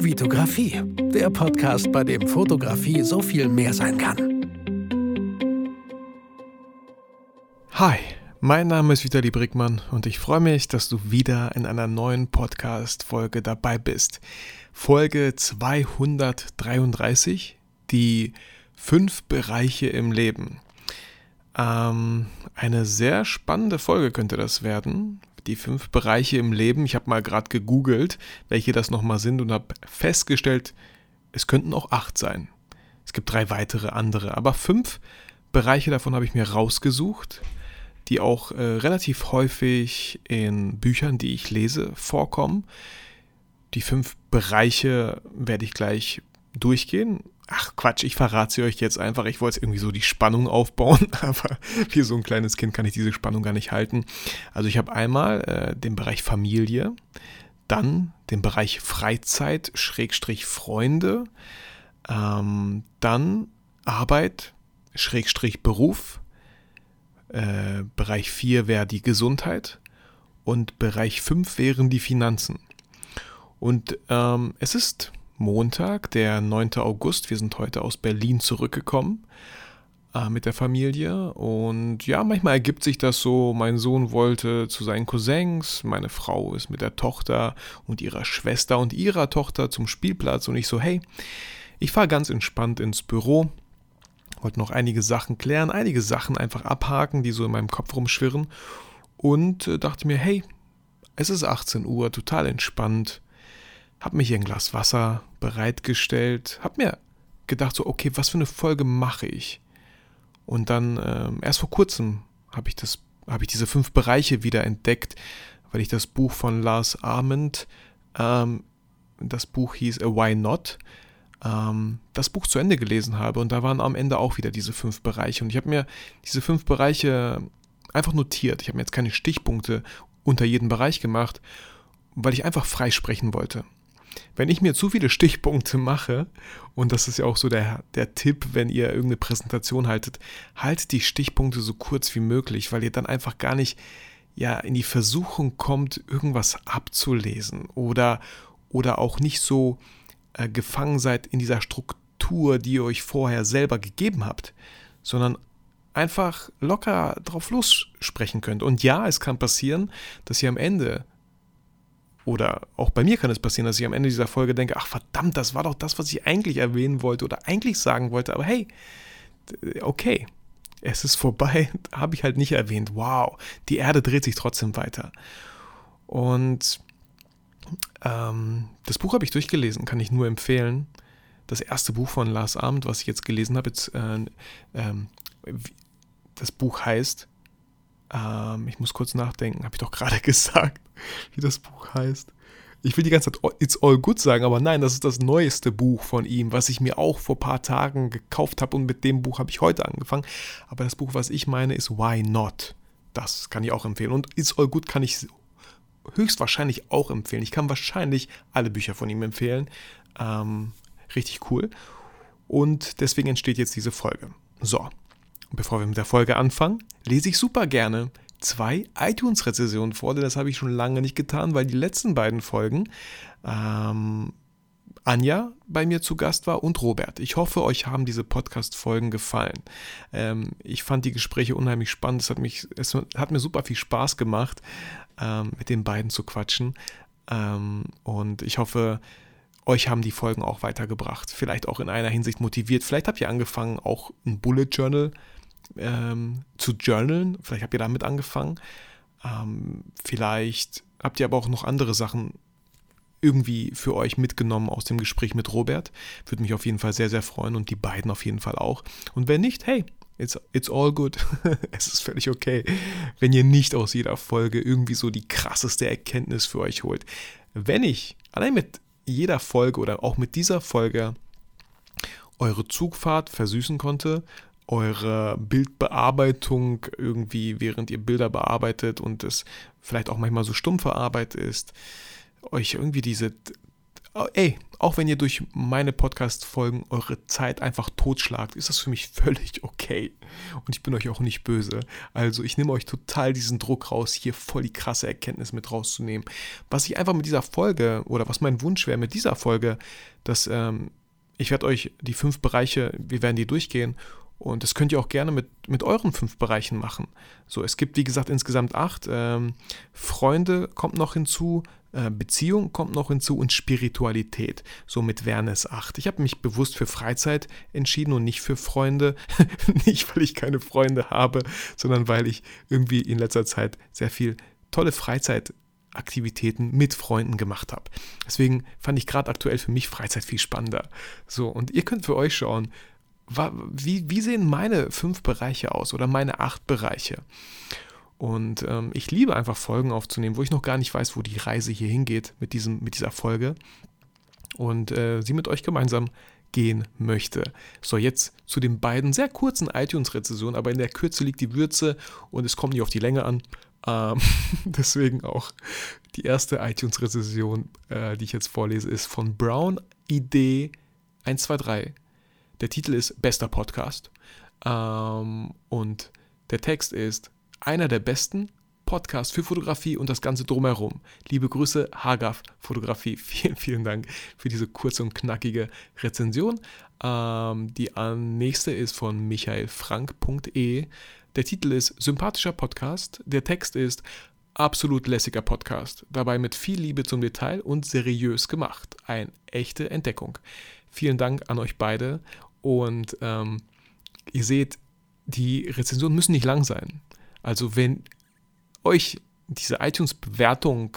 Vitografie, der Podcast, bei dem Fotografie so viel mehr sein kann. Hi, mein Name ist Vitali Brickmann und ich freue mich, dass du wieder in einer neuen Podcast-Folge dabei bist. Folge 233, die fünf Bereiche im Leben. Ähm, eine sehr spannende Folge könnte das werden. Die fünf Bereiche im Leben. Ich habe mal gerade gegoogelt, welche das nochmal sind und habe festgestellt, es könnten auch acht sein. Es gibt drei weitere andere, aber fünf Bereiche davon habe ich mir rausgesucht, die auch äh, relativ häufig in Büchern, die ich lese, vorkommen. Die fünf Bereiche werde ich gleich durchgehen. Ach Quatsch, ich verrate sie euch jetzt einfach. Ich wollte irgendwie so die Spannung aufbauen, aber wie so ein kleines Kind kann ich diese Spannung gar nicht halten. Also ich habe einmal äh, den Bereich Familie, dann den Bereich Freizeit, Schrägstrich Freunde, ähm, dann Arbeit, Schrägstrich Beruf, äh, Bereich 4 wäre die Gesundheit und Bereich 5 wären die Finanzen. Und ähm, es ist Montag, der 9. August. Wir sind heute aus Berlin zurückgekommen äh, mit der Familie. Und ja, manchmal ergibt sich das so. Mein Sohn wollte zu seinen Cousins, meine Frau ist mit der Tochter und ihrer Schwester und ihrer Tochter zum Spielplatz. Und ich so, hey, ich fahre ganz entspannt ins Büro. Wollte noch einige Sachen klären, einige Sachen einfach abhaken, die so in meinem Kopf rumschwirren. Und äh, dachte mir, hey, es ist 18 Uhr, total entspannt habe mir hier ein Glas Wasser bereitgestellt, habe mir gedacht, so, okay, was für eine Folge mache ich? Und dann ähm, erst vor kurzem habe ich, hab ich diese fünf Bereiche wieder entdeckt, weil ich das Buch von Lars Arment, ähm, das Buch hieß A Why Not, ähm, das Buch zu Ende gelesen habe. Und da waren am Ende auch wieder diese fünf Bereiche. Und ich habe mir diese fünf Bereiche einfach notiert. Ich habe mir jetzt keine Stichpunkte unter jeden Bereich gemacht, weil ich einfach frei sprechen wollte wenn ich mir zu viele Stichpunkte mache, und das ist ja auch so der, der Tipp, wenn ihr irgendeine Präsentation haltet, haltet die Stichpunkte so kurz wie möglich, weil ihr dann einfach gar nicht ja, in die Versuchung kommt, irgendwas abzulesen oder, oder auch nicht so äh, gefangen seid in dieser Struktur, die ihr euch vorher selber gegeben habt, sondern einfach locker drauf lossprechen könnt. Und ja, es kann passieren, dass ihr am Ende oder auch bei mir kann es passieren, dass ich am Ende dieser Folge denke, ach verdammt, das war doch das, was ich eigentlich erwähnen wollte oder eigentlich sagen wollte. Aber hey, okay, es ist vorbei, habe ich halt nicht erwähnt. Wow, die Erde dreht sich trotzdem weiter. Und ähm, das Buch habe ich durchgelesen, kann ich nur empfehlen. Das erste Buch von Lars Abend, was ich jetzt gelesen habe, jetzt, äh, äh, das Buch heißt ähm, ich muss kurz nachdenken, habe ich doch gerade gesagt, wie das Buch heißt. Ich will die ganze Zeit It's All Good sagen, aber nein, das ist das neueste Buch von ihm, was ich mir auch vor ein paar Tagen gekauft habe und mit dem Buch habe ich heute angefangen. Aber das Buch, was ich meine, ist Why Not. Das kann ich auch empfehlen. Und It's All Good kann ich höchstwahrscheinlich auch empfehlen. Ich kann wahrscheinlich alle Bücher von ihm empfehlen. Ähm, richtig cool. Und deswegen entsteht jetzt diese Folge. So, bevor wir mit der Folge anfangen, lese ich super gerne zwei iTunes-Rezensionen vor, denn das habe ich schon lange nicht getan, weil die letzten beiden Folgen ähm, Anja bei mir zu Gast war und Robert. Ich hoffe, euch haben diese Podcast-Folgen gefallen. Ähm, ich fand die Gespräche unheimlich spannend. Es hat, mich, es hat mir super viel Spaß gemacht, ähm, mit den beiden zu quatschen. Ähm, und ich hoffe, euch haben die Folgen auch weitergebracht. Vielleicht auch in einer Hinsicht motiviert. Vielleicht habt ihr angefangen, auch ein Bullet Journal ähm, zu journalen. Vielleicht habt ihr damit angefangen. Ähm, vielleicht habt ihr aber auch noch andere Sachen irgendwie für euch mitgenommen aus dem Gespräch mit Robert. Würde mich auf jeden Fall sehr, sehr freuen und die beiden auf jeden Fall auch. Und wenn nicht, hey, it's, it's all good. es ist völlig okay, wenn ihr nicht aus jeder Folge irgendwie so die krasseste Erkenntnis für euch holt. Wenn ich allein mit jeder Folge oder auch mit dieser Folge eure Zugfahrt versüßen konnte, eure Bildbearbeitung irgendwie, während ihr Bilder bearbeitet und es vielleicht auch manchmal so stumpfe Arbeit ist, euch irgendwie diese ey, auch wenn ihr durch meine Podcast-Folgen eure Zeit einfach totschlagt, ist das für mich völlig okay. Und ich bin euch auch nicht böse. Also ich nehme euch total diesen Druck raus, hier voll die krasse Erkenntnis mit rauszunehmen. Was ich einfach mit dieser Folge oder was mein Wunsch wäre mit dieser Folge, dass ähm, ich werde euch die fünf Bereiche, wir werden die durchgehen und das könnt ihr auch gerne mit, mit euren fünf Bereichen machen. So, es gibt wie gesagt insgesamt acht. Ähm, Freunde kommt noch hinzu, äh, Beziehung kommt noch hinzu und Spiritualität. Somit wären es acht. Ich habe mich bewusst für Freizeit entschieden und nicht für Freunde. nicht, weil ich keine Freunde habe, sondern weil ich irgendwie in letzter Zeit sehr viel tolle Freizeitaktivitäten mit Freunden gemacht habe. Deswegen fand ich gerade aktuell für mich Freizeit viel spannender. So, und ihr könnt für euch schauen, wie, wie sehen meine fünf Bereiche aus oder meine acht Bereiche? Und ähm, ich liebe einfach Folgen aufzunehmen, wo ich noch gar nicht weiß, wo die Reise hier hingeht mit, diesem, mit dieser Folge. Und äh, sie mit euch gemeinsam gehen möchte. So, jetzt zu den beiden sehr kurzen iTunes-Rezensionen, aber in der Kürze liegt die Würze und es kommt nicht auf die Länge an. Ähm, deswegen auch die erste iTunes-Rezension, äh, die ich jetzt vorlese, ist von Brown ID 123 der Titel ist Bester Podcast. Ähm, und der Text ist einer der besten Podcasts für Fotografie und das Ganze drumherum. Liebe Grüße, Hagaf Fotografie. Vielen, vielen Dank für diese kurze und knackige Rezension. Ähm, die nächste ist von michaelfrank.e. Der Titel ist Sympathischer Podcast. Der Text ist absolut lässiger Podcast. Dabei mit viel Liebe zum Detail und seriös gemacht. Eine echte Entdeckung. Vielen Dank an euch beide und ähm, ihr seht, die Rezensionen müssen nicht lang sein. Also wenn euch diese iTunes-Bewertung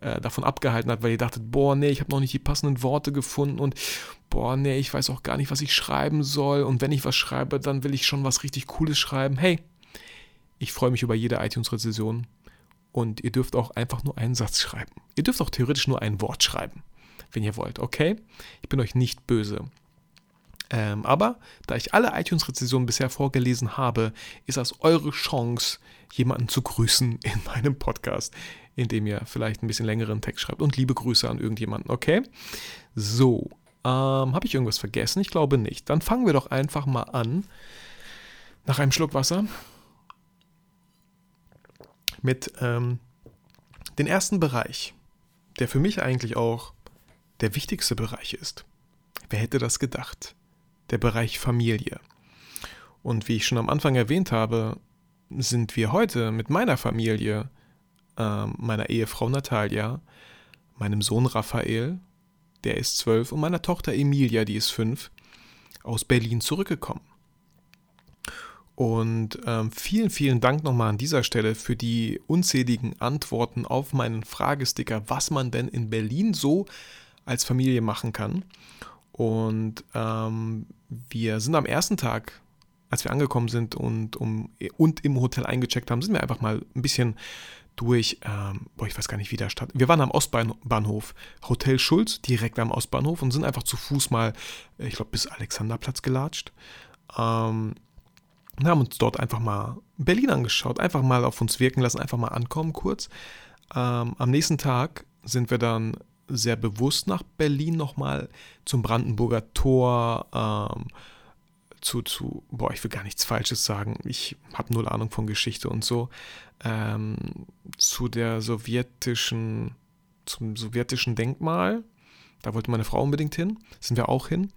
äh, davon abgehalten hat, weil ihr dachtet, boah, nee, ich habe noch nicht die passenden Worte gefunden und boah, nee, ich weiß auch gar nicht, was ich schreiben soll und wenn ich was schreibe, dann will ich schon was richtig Cooles schreiben. Hey, ich freue mich über jede iTunes-Rezension und ihr dürft auch einfach nur einen Satz schreiben. Ihr dürft auch theoretisch nur ein Wort schreiben, wenn ihr wollt, okay? Ich bin euch nicht böse. Ähm, aber da ich alle iTunes-Rezensionen bisher vorgelesen habe, ist das eure Chance, jemanden zu grüßen in meinem Podcast, indem ihr vielleicht ein bisschen längeren Text schreibt. Und liebe Grüße an irgendjemanden, okay? So, ähm, habe ich irgendwas vergessen? Ich glaube nicht. Dann fangen wir doch einfach mal an. Nach einem Schluck Wasser. Mit ähm, den ersten Bereich, der für mich eigentlich auch der wichtigste Bereich ist. Wer hätte das gedacht? Der Bereich Familie. Und wie ich schon am Anfang erwähnt habe, sind wir heute mit meiner Familie, äh, meiner Ehefrau Natalia, meinem Sohn Raphael, der ist zwölf, und meiner Tochter Emilia, die ist fünf, aus Berlin zurückgekommen. Und ähm, vielen, vielen Dank nochmal an dieser Stelle für die unzähligen Antworten auf meinen Fragesticker, was man denn in Berlin so als Familie machen kann. Und ähm, wir sind am ersten Tag, als wir angekommen sind und, um, und im Hotel eingecheckt haben, sind wir einfach mal ein bisschen durch, ähm, boah, ich weiß gar nicht, wie der Stadt. Wir waren am Ostbahnhof, Hotel Schulz, direkt am Ostbahnhof und sind einfach zu Fuß mal, ich glaube, bis Alexanderplatz gelatscht. Ähm, und haben uns dort einfach mal Berlin angeschaut, einfach mal auf uns wirken lassen, einfach mal ankommen kurz. Ähm, am nächsten Tag sind wir dann sehr bewusst nach Berlin nochmal zum Brandenburger Tor, ähm, zu, zu, boah, ich will gar nichts Falsches sagen, ich habe null Ahnung von Geschichte und so, ähm, zu der sowjetischen, zum sowjetischen Denkmal, da wollte meine Frau unbedingt hin, sind wir auch hin.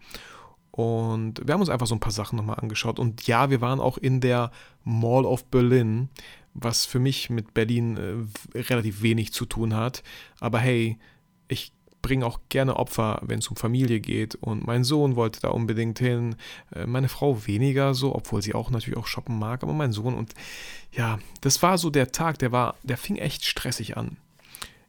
Und wir haben uns einfach so ein paar Sachen nochmal angeschaut. Und ja, wir waren auch in der Mall of Berlin, was für mich mit Berlin äh, relativ wenig zu tun hat. Aber hey, ich bringe auch gerne Opfer, wenn es um Familie geht. Und mein Sohn wollte da unbedingt hin, äh, meine Frau weniger so, obwohl sie auch natürlich auch shoppen mag, aber mein Sohn und ja, das war so der Tag, der war, der fing echt stressig an.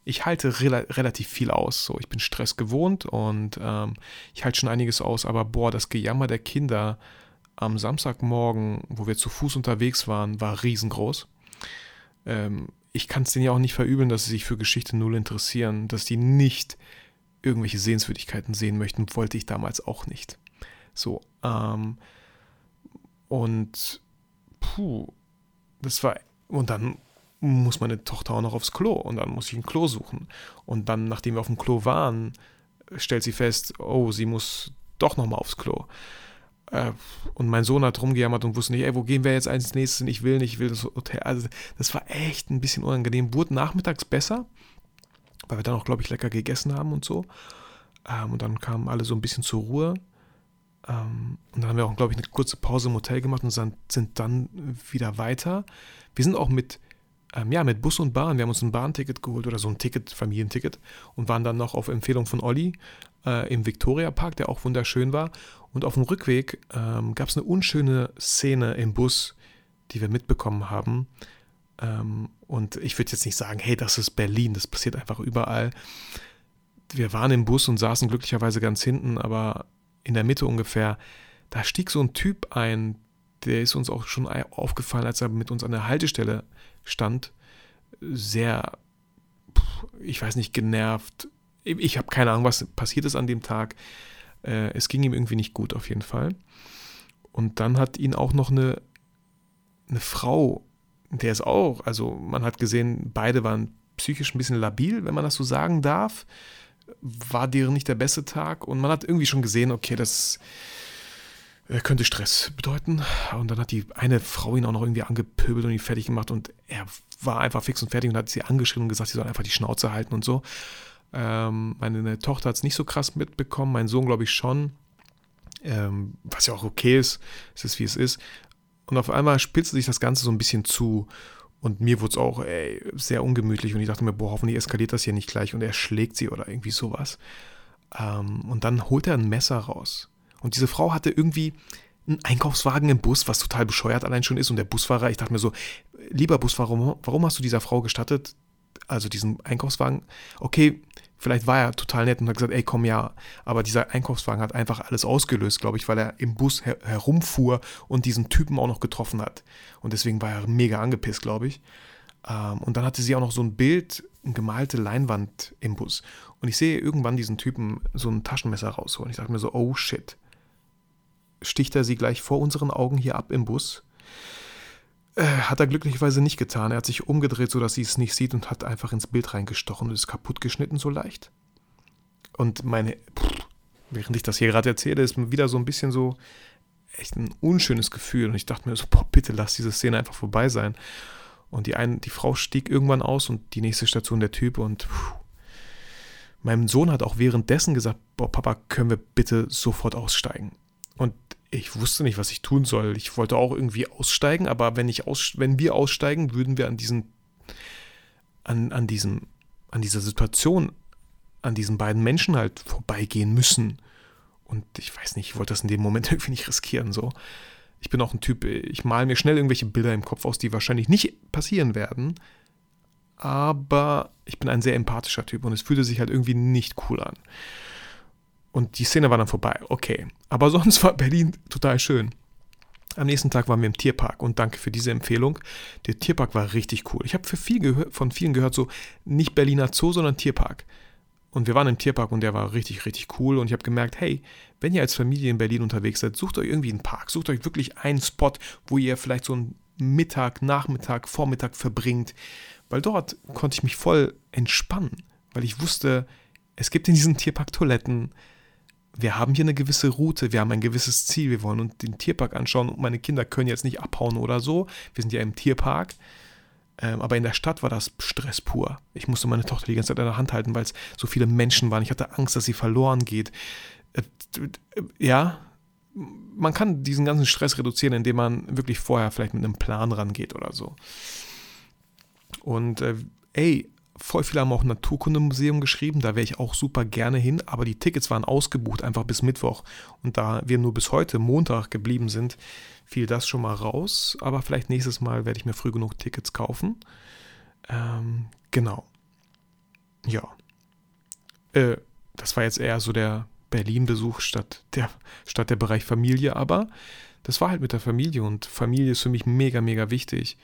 Ich halte rela relativ viel aus, so ich bin Stress gewohnt und ähm, ich halte schon einiges aus, aber boah, das Gejammer der Kinder am Samstagmorgen, wo wir zu Fuß unterwegs waren, war riesengroß. Ähm, ich kann es denen ja auch nicht verübeln, dass sie sich für Geschichte null interessieren, dass die nicht irgendwelche Sehenswürdigkeiten sehen möchten, wollte ich damals auch nicht. So, ähm, und puh, das war, und dann muss meine Tochter auch noch aufs Klo und dann muss ich ein Klo suchen. Und dann, nachdem wir auf dem Klo waren, stellt sie fest, oh, sie muss doch nochmal aufs Klo. Äh, und mein Sohn hat rumgejammert und wusste nicht, ey, wo gehen wir jetzt als nächstes? Ich will nicht, ich will das Hotel. Also, das war echt ein bisschen unangenehm. Wurde nachmittags besser, weil wir dann auch, glaube ich, lecker gegessen haben und so. Ähm, und dann kamen alle so ein bisschen zur Ruhe. Ähm, und dann haben wir auch, glaube ich, eine kurze Pause im Hotel gemacht und sind dann wieder weiter. Wir sind auch mit, ähm, ja, mit Bus und Bahn. Wir haben uns ein Bahnticket geholt oder so ein Ticket, Familienticket und waren dann noch auf Empfehlung von Olli äh, im Victoria Park, der auch wunderschön war. Und auf dem Rückweg ähm, gab es eine unschöne Szene im Bus, die wir mitbekommen haben. Ähm, und ich würde jetzt nicht sagen, hey, das ist Berlin, das passiert einfach überall. Wir waren im Bus und saßen glücklicherweise ganz hinten, aber in der Mitte ungefähr, da stieg so ein Typ ein, der ist uns auch schon aufgefallen, als er mit uns an der Haltestelle stand. Sehr, ich weiß nicht, genervt. Ich habe keine Ahnung, was passiert ist an dem Tag. Äh, es ging ihm irgendwie nicht gut auf jeden Fall. Und dann hat ihn auch noch eine, eine Frau, der ist auch, also man hat gesehen, beide waren psychisch ein bisschen labil, wenn man das so sagen darf war deren nicht der beste Tag und man hat irgendwie schon gesehen, okay, das äh, könnte Stress bedeuten. Und dann hat die eine Frau ihn auch noch irgendwie angepöbelt und ihn fertig gemacht und er war einfach fix und fertig und hat sie angeschrieben und gesagt, sie soll einfach die Schnauze halten und so. Ähm, meine Tochter hat es nicht so krass mitbekommen, mein Sohn glaube ich schon. Ähm, was ja auch okay ist, es ist wie es ist. Und auf einmal spitzt sich das Ganze so ein bisschen zu. Und mir wurde es auch ey, sehr ungemütlich und ich dachte mir, boah, hoffentlich eskaliert das hier nicht gleich und er schlägt sie oder irgendwie sowas. Ähm, und dann holt er ein Messer raus. Und diese Frau hatte irgendwie einen Einkaufswagen im Bus, was total bescheuert allein schon ist. Und der Busfahrer, ich dachte mir so, lieber Busfahrer, warum, warum hast du dieser Frau gestattet, also diesen Einkaufswagen? Okay, Vielleicht war er total nett und hat gesagt, ey, komm ja. Aber dieser Einkaufswagen hat einfach alles ausgelöst, glaube ich, weil er im Bus her herumfuhr und diesen Typen auch noch getroffen hat. Und deswegen war er mega angepisst, glaube ich. Ähm, und dann hatte sie auch noch so ein Bild, eine gemalte Leinwand im Bus. Und ich sehe irgendwann diesen Typen so ein Taschenmesser rausholen. Ich dachte mir so, oh shit. Sticht er sie gleich vor unseren Augen hier ab im Bus? Äh, hat er glücklicherweise nicht getan. Er hat sich umgedreht, sodass sie es nicht sieht und hat einfach ins Bild reingestochen und ist kaputt geschnitten, so leicht. Und meine, pff, während ich das hier gerade erzähle, ist mir wieder so ein bisschen so echt ein unschönes Gefühl. Und ich dachte mir so, boah, bitte lass diese Szene einfach vorbei sein. Und die, eine, die Frau stieg irgendwann aus und die nächste Station der Typ und pff, mein Sohn hat auch währenddessen gesagt, boah, Papa, können wir bitte sofort aussteigen? Und ich wusste nicht, was ich tun soll. Ich wollte auch irgendwie aussteigen, aber wenn, ich aus, wenn wir aussteigen, würden wir an diesen, an, an diesem, an dieser Situation, an diesen beiden Menschen halt vorbeigehen müssen. Und ich weiß nicht, ich wollte das in dem Moment irgendwie nicht riskieren. So. Ich bin auch ein Typ, ich male mir schnell irgendwelche Bilder im Kopf aus, die wahrscheinlich nicht passieren werden. Aber ich bin ein sehr empathischer Typ und es fühlte sich halt irgendwie nicht cool an. Und die Szene war dann vorbei. Okay. Aber sonst war Berlin total schön. Am nächsten Tag waren wir im Tierpark und danke für diese Empfehlung. Der Tierpark war richtig cool. Ich habe viel von vielen gehört, so nicht Berliner Zoo, sondern Tierpark. Und wir waren im Tierpark und der war richtig, richtig cool. Und ich habe gemerkt, hey, wenn ihr als Familie in Berlin unterwegs seid, sucht euch irgendwie einen Park. Sucht euch wirklich einen Spot, wo ihr vielleicht so einen Mittag, Nachmittag, Vormittag verbringt. Weil dort konnte ich mich voll entspannen. Weil ich wusste, es gibt in diesem Tierpark Toiletten, wir haben hier eine gewisse Route, wir haben ein gewisses Ziel, wir wollen uns den Tierpark anschauen und meine Kinder können jetzt nicht abhauen oder so. Wir sind ja im Tierpark. Ähm, aber in der Stadt war das Stress pur. Ich musste meine Tochter die ganze Zeit in der Hand halten, weil es so viele Menschen waren. Ich hatte Angst, dass sie verloren geht. Äh, ja, man kann diesen ganzen Stress reduzieren, indem man wirklich vorher vielleicht mit einem Plan rangeht oder so. Und äh, ey, voll viele haben auch Naturkundemuseum geschrieben, da wäre ich auch super gerne hin, aber die Tickets waren ausgebucht, einfach bis Mittwoch. Und da wir nur bis heute, Montag, geblieben sind, fiel das schon mal raus. Aber vielleicht nächstes Mal werde ich mir früh genug Tickets kaufen. Ähm, genau. Ja. Äh, das war jetzt eher so der Berlin-Besuch statt der, statt der Bereich Familie, aber das war halt mit der Familie und Familie ist für mich mega, mega wichtig.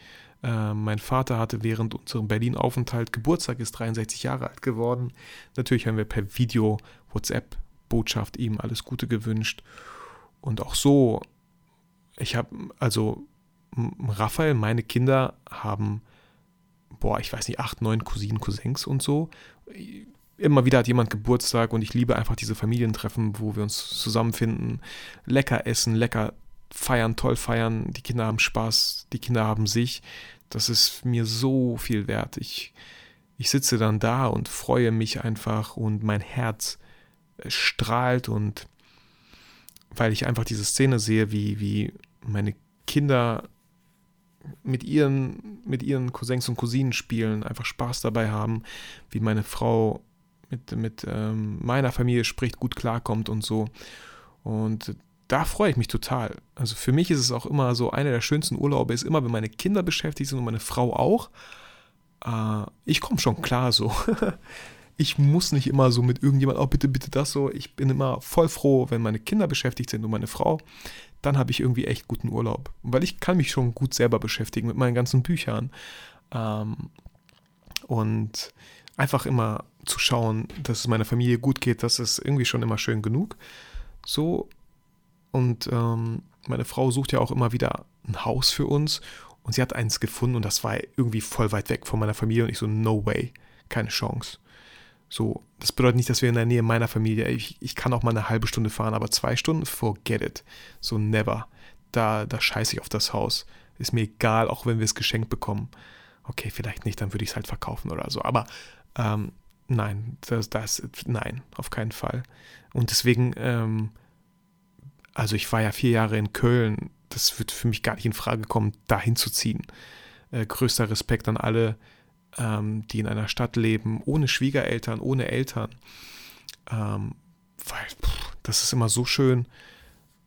Äh, mein Vater hatte während unserem Berlin-Aufenthalt Geburtstag, ist 63 Jahre alt geworden. Natürlich haben wir per Video, WhatsApp, Botschaft ihm alles Gute gewünscht. Und auch so, ich habe, also Raphael, meine Kinder haben, boah, ich weiß nicht, acht, neun Cousinen, Cousins und so. immer wieder hat jemand Geburtstag und ich liebe einfach diese Familientreffen, wo wir uns zusammenfinden, lecker essen, lecker feiern, toll feiern, die Kinder haben Spaß, die Kinder haben sich. Das ist mir so viel wert. Ich, ich sitze dann da und freue mich einfach und mein Herz äh, strahlt und weil ich einfach diese Szene sehe, wie, wie meine Kinder mit ihren, mit ihren Cousins und Cousinen spielen, einfach Spaß dabei haben, wie meine Frau mit, mit ähm, meiner Familie spricht, gut klarkommt und so. Und da freue ich mich total. Also für mich ist es auch immer so, einer der schönsten Urlaube ist immer, wenn meine Kinder beschäftigt sind und meine Frau auch. Äh, ich komme schon klar so. ich muss nicht immer so mit irgendjemand, oh bitte, bitte das so. Ich bin immer voll froh, wenn meine Kinder beschäftigt sind und meine Frau. Dann habe ich irgendwie echt guten Urlaub. Weil ich kann mich schon gut selber beschäftigen mit meinen ganzen Büchern. Ähm, und einfach immer zu schauen, dass es meiner Familie gut geht, das ist irgendwie schon immer schön genug. So. Und ähm, meine Frau sucht ja auch immer wieder ein Haus für uns. Und sie hat eins gefunden und das war irgendwie voll weit weg von meiner Familie. Und ich so, no way, keine Chance. So, das bedeutet nicht, dass wir in der Nähe meiner Familie, ich, ich kann auch mal eine halbe Stunde fahren, aber zwei Stunden, forget it. So, never. Da, da scheiße ich auf das Haus. Ist mir egal, auch wenn wir es geschenkt bekommen. Okay, vielleicht nicht, dann würde ich es halt verkaufen oder so. Aber ähm, nein, das, das, nein, auf keinen Fall. Und deswegen, ähm, also ich war ja vier Jahre in Köln. Das wird für mich gar nicht in Frage kommen, dahin zu ziehen. Äh, größter Respekt an alle, ähm, die in einer Stadt leben, ohne Schwiegereltern, ohne Eltern. Ähm, weil pff, das ist immer so schön.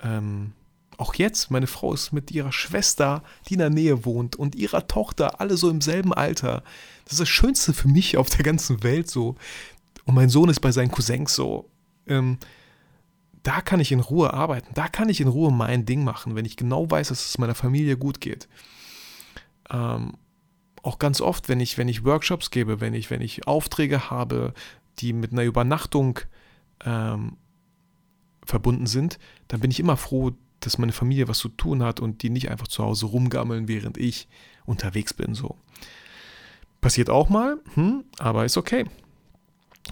Ähm, auch jetzt, meine Frau ist mit ihrer Schwester, die in der Nähe wohnt, und ihrer Tochter, alle so im selben Alter. Das ist das Schönste für mich auf der ganzen Welt so. Und mein Sohn ist bei seinen Cousins so. Ähm, da kann ich in Ruhe arbeiten, da kann ich in Ruhe mein Ding machen, wenn ich genau weiß, dass es meiner Familie gut geht. Ähm, auch ganz oft, wenn ich, wenn ich Workshops gebe, wenn ich, wenn ich Aufträge habe, die mit einer Übernachtung ähm, verbunden sind, dann bin ich immer froh, dass meine Familie was zu tun hat und die nicht einfach zu Hause rumgammeln, während ich unterwegs bin. So. Passiert auch mal, hm, aber ist okay.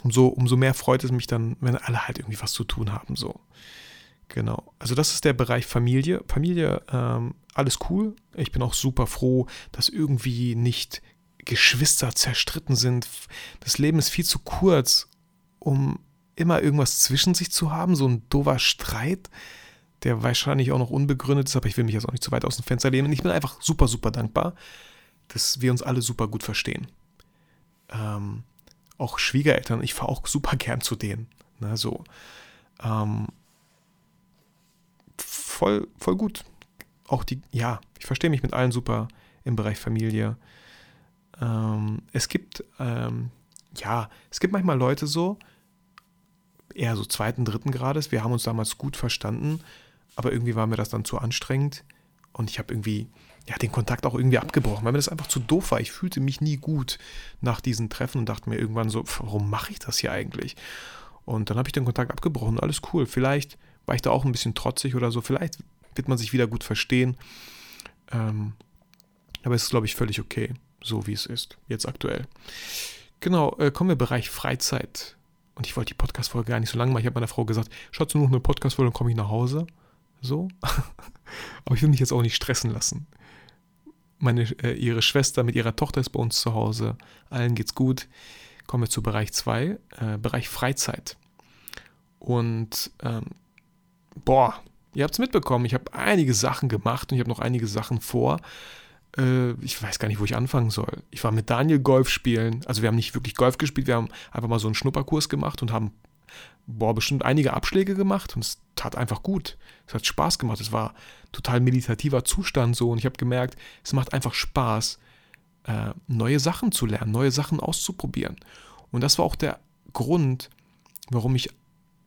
Umso, umso mehr freut es mich dann, wenn alle halt irgendwie was zu tun haben. So. Genau. Also das ist der Bereich Familie. Familie, ähm, alles cool. Ich bin auch super froh, dass irgendwie nicht Geschwister zerstritten sind. Das Leben ist viel zu kurz, um immer irgendwas zwischen sich zu haben. So ein doofer Streit, der wahrscheinlich auch noch unbegründet ist, aber ich will mich jetzt auch nicht zu weit aus dem Fenster lehnen. Ich bin einfach super, super dankbar, dass wir uns alle super gut verstehen. Ähm, auch Schwiegereltern, ich fahre auch super gern zu denen. Ne, so. Ähm, voll, voll gut. Auch die, ja, ich verstehe mich mit allen super im Bereich Familie. Ähm, es gibt, ähm, ja, es gibt manchmal Leute so, eher so zweiten, dritten Grades. Wir haben uns damals gut verstanden, aber irgendwie war mir das dann zu anstrengend und ich habe irgendwie, ja, den Kontakt auch irgendwie abgebrochen, weil mir das einfach zu doof war. Ich fühlte mich nie gut nach diesen Treffen und dachte mir irgendwann so, warum mache ich das hier eigentlich? Und dann habe ich den Kontakt abgebrochen. Alles cool. Vielleicht war ich da auch ein bisschen trotzig oder so. Vielleicht wird man sich wieder gut verstehen. Ähm, aber es ist, glaube ich, völlig okay, so wie es ist, jetzt aktuell. Genau, äh, kommen wir Bereich Freizeit. Und ich wollte die Podcast-Folge gar nicht so lange machen. Ich habe meiner Frau gesagt, schaut nur noch eine Podcast-Folge, dann komme ich nach Hause. So. aber ich will mich jetzt auch nicht stressen lassen. Meine, äh, ihre Schwester mit ihrer Tochter ist bei uns zu Hause. Allen geht's gut. Kommen wir zu Bereich 2, äh, Bereich Freizeit. Und ähm, boah, ihr habt es mitbekommen, ich habe einige Sachen gemacht und ich habe noch einige Sachen vor. Äh, ich weiß gar nicht, wo ich anfangen soll. Ich war mit Daniel Golf spielen. Also wir haben nicht wirklich Golf gespielt, wir haben einfach mal so einen Schnupperkurs gemacht und haben boah, bestimmt einige Abschläge gemacht und es tat einfach gut. Es hat Spaß gemacht. Es war total meditativer Zustand so und ich habe gemerkt, es macht einfach Spaß, äh, neue Sachen zu lernen, neue Sachen auszuprobieren. Und das war auch der Grund, warum ich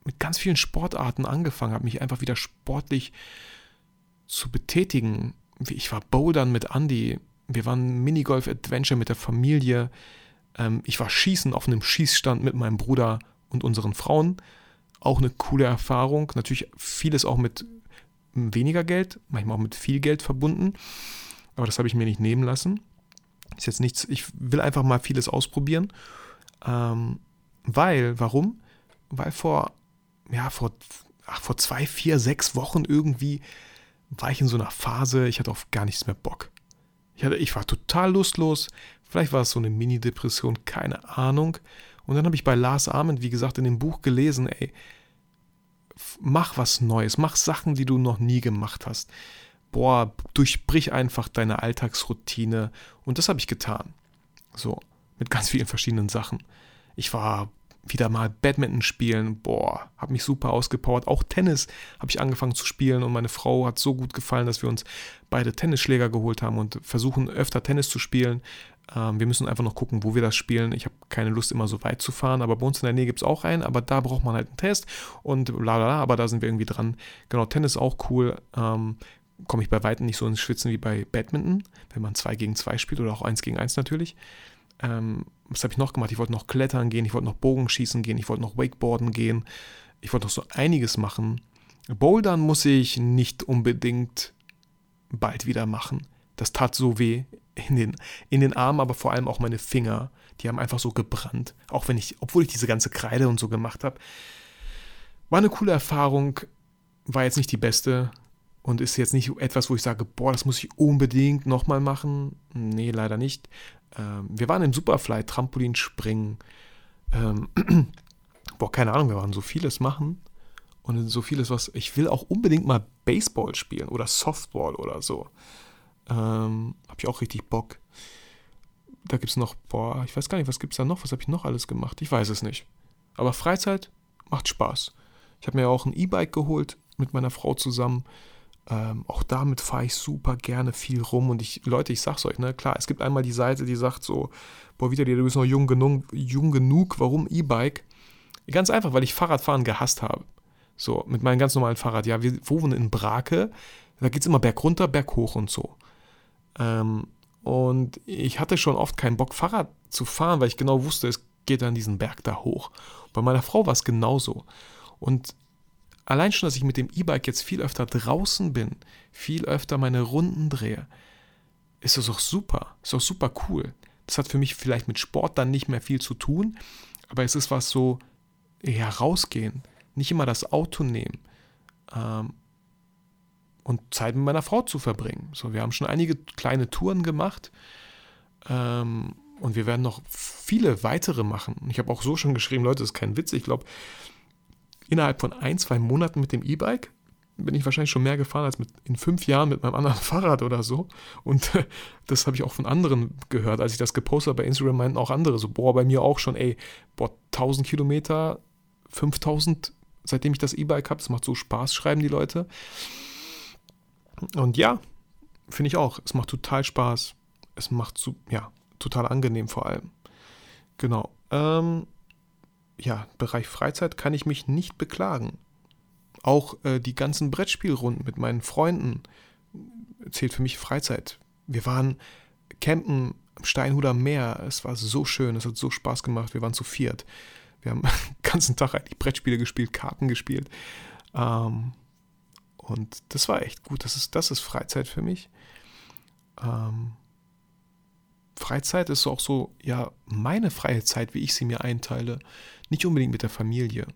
mit ganz vielen Sportarten angefangen habe, mich einfach wieder sportlich zu betätigen. Ich war Bouldern mit Andy, wir waren Minigolf-Adventure mit der Familie, ähm, ich war Schießen auf einem Schießstand mit meinem Bruder und unseren Frauen. Auch eine coole Erfahrung. Natürlich vieles auch mit weniger Geld, manchmal auch mit viel Geld verbunden. Aber das habe ich mir nicht nehmen lassen. Ist jetzt nichts, ich will einfach mal vieles ausprobieren. Ähm, Weil, warum? Weil vor, ja, vor, ach, vor zwei, vier, sechs Wochen irgendwie war ich in so einer Phase, ich hatte auf gar nichts mehr Bock. Ich, hatte, ich war total lustlos. Vielleicht war es so eine Mini-Depression, keine Ahnung. Und dann habe ich bei Lars Arment, wie gesagt, in dem Buch gelesen, ey, mach was Neues, mach Sachen, die du noch nie gemacht hast. Boah, durchbrich einfach deine Alltagsroutine. Und das habe ich getan. So, mit ganz vielen verschiedenen Sachen. Ich war wieder mal Badminton spielen. Boah, habe mich super ausgepowert. Auch Tennis habe ich angefangen zu spielen und meine Frau hat so gut gefallen, dass wir uns beide Tennisschläger geholt haben und versuchen öfter Tennis zu spielen. Ähm, wir müssen einfach noch gucken, wo wir das spielen. Ich habe keine Lust, immer so weit zu fahren, aber bei uns in der Nähe gibt es auch einen, aber da braucht man halt einen Test und bla bla, aber da sind wir irgendwie dran. Genau, Tennis auch cool. Ähm, Komme ich bei Weitem nicht so ins Schwitzen wie bei Badminton, wenn man 2 gegen 2 spielt oder auch 1 gegen 1 natürlich. Ähm, was habe ich noch gemacht? Ich wollte noch klettern gehen, ich wollte noch Bogenschießen gehen, ich wollte noch Wakeboarden gehen, ich wollte noch so einiges machen. Bouldern muss ich nicht unbedingt bald wieder machen. Das tat so weh in den, in den Armen, aber vor allem auch meine Finger. Die haben einfach so gebrannt. Auch wenn ich, obwohl ich diese ganze Kreide und so gemacht habe. War eine coole Erfahrung, war jetzt nicht die beste und ist jetzt nicht etwas, wo ich sage, boah, das muss ich unbedingt nochmal machen. Nee, leider nicht. Ähm, wir waren im Superfly, Trampolinspringen. Ähm, boah, keine Ahnung, wir waren so vieles machen. Und so vieles, was. Ich will auch unbedingt mal Baseball spielen oder Softball oder so. Ähm, hab ich auch richtig Bock. Da gibt es noch, boah, ich weiß gar nicht, was gibt es da noch? Was habe ich noch alles gemacht? Ich weiß es nicht. Aber Freizeit macht Spaß. Ich habe mir auch ein E-Bike geholt mit meiner Frau zusammen. Ähm, auch damit fahre ich super gerne viel rum und ich, Leute, ich sag's euch, ne, klar, es gibt einmal die Seite, die sagt so, boah, wieder dir, du bist noch jung genug, jung genug, warum E-Bike? Ganz einfach, weil ich Fahrradfahren gehasst habe. So, mit meinem ganz normalen Fahrrad. Ja, wir wohnen in Brake, da geht's immer berg runter, berg hoch und so. Ähm, und ich hatte schon oft keinen Bock, Fahrrad zu fahren, weil ich genau wusste, es geht dann diesen Berg da hoch. Bei meiner Frau war es genauso. Und allein schon, dass ich mit dem E-Bike jetzt viel öfter draußen bin, viel öfter meine Runden drehe, ist das auch super. Ist auch super cool. Das hat für mich vielleicht mit Sport dann nicht mehr viel zu tun, aber es ist was so, ja, rausgehen, nicht immer das Auto nehmen ähm, und Zeit mit meiner Frau zu verbringen. So, wir haben schon einige kleine Touren gemacht ähm, und wir werden noch viele weitere machen. Ich habe auch so schon geschrieben, Leute, das ist kein Witz. Ich glaube, innerhalb von ein, zwei Monaten mit dem E-Bike bin ich wahrscheinlich schon mehr gefahren als mit, in fünf Jahren mit meinem anderen Fahrrad oder so. Und das habe ich auch von anderen gehört. Als ich das gepostet habe bei Instagram, meinten auch andere so, boah, bei mir auch schon, ey, boah, 1000 Kilometer, 5000, seitdem ich das E-Bike habe, das macht so Spaß, schreiben die Leute. Und ja, finde ich auch, es macht total Spaß. Es macht, so, ja, total angenehm vor allem. Genau. Ähm, ja, Bereich Freizeit kann ich mich nicht beklagen. Auch äh, die ganzen Brettspielrunden mit meinen Freunden zählt für mich Freizeit. Wir waren campen am Steinhuder Meer. Es war so schön, es hat so Spaß gemacht. Wir waren zu viert. Wir haben den ganzen Tag eigentlich Brettspiele gespielt, Karten gespielt. Ähm, und das war echt gut. Das ist, das ist Freizeit für mich. Ähm, Freizeit ist auch so, ja, meine freie Zeit, wie ich sie mir einteile. Nicht unbedingt mit der Familie.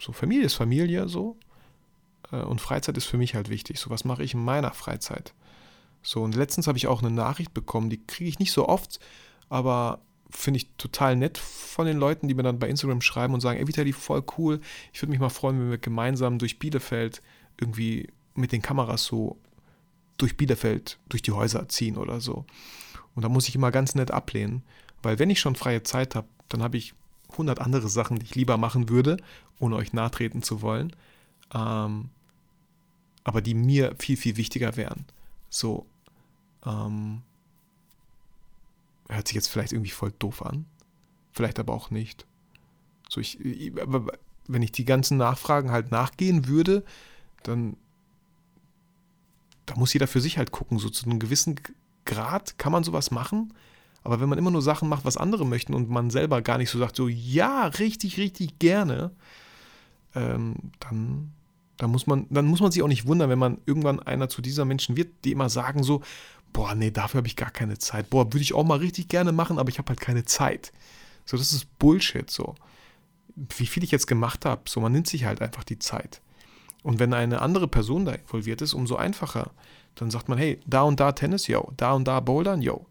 So, Familie ist Familie, so. Äh, und Freizeit ist für mich halt wichtig. So, was mache ich in meiner Freizeit? So, und letztens habe ich auch eine Nachricht bekommen, die kriege ich nicht so oft, aber finde ich total nett von den Leuten, die mir dann bei Instagram schreiben und sagen, ey Vitali, voll cool. Ich würde mich mal freuen, wenn wir gemeinsam durch Bielefeld irgendwie mit den Kameras so durch Bielefeld, durch die Häuser ziehen oder so. Und da muss ich immer ganz nett ablehnen, weil wenn ich schon freie Zeit habe, dann habe ich 100 andere Sachen, die ich lieber machen würde, ohne euch nahtreten zu wollen, ähm, aber die mir viel, viel wichtiger wären. So, ähm, hört sich jetzt vielleicht irgendwie voll doof an, vielleicht aber auch nicht. So, ich, aber wenn ich die ganzen Nachfragen halt nachgehen würde, dann da muss jeder für sich halt gucken. So zu einem gewissen Grad kann man sowas machen, aber wenn man immer nur Sachen macht, was andere möchten und man selber gar nicht so sagt, so ja, richtig, richtig gerne, ähm, dann, dann, muss man, dann muss man sich auch nicht wundern, wenn man irgendwann einer zu dieser Menschen wird, die immer sagen so, boah, nee, dafür habe ich gar keine Zeit. Boah, würde ich auch mal richtig gerne machen, aber ich habe halt keine Zeit. So, das ist Bullshit so. wie viel ich jetzt gemacht habe. So, man nimmt sich halt einfach die Zeit. Und wenn eine andere Person da involviert ist, umso einfacher. Dann sagt man, hey, da und da Tennis, yo, da und da Bouldern, yo.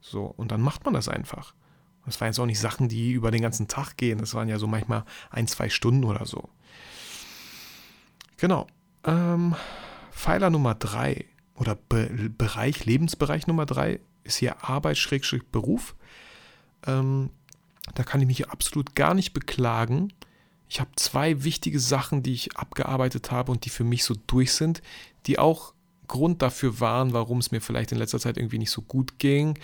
So, und dann macht man das einfach. Das waren jetzt auch nicht Sachen, die über den ganzen Tag gehen. Das waren ja so manchmal ein, zwei Stunden oder so. Genau. Ähm, Pfeiler Nummer drei oder Be Bereich, Lebensbereich Nummer drei ist hier Arbeit-Beruf. Ähm, da kann ich mich absolut gar nicht beklagen. Ich habe zwei wichtige Sachen, die ich abgearbeitet habe und die für mich so durch sind, die auch Grund dafür waren, warum es mir vielleicht in letzter Zeit irgendwie nicht so gut ging,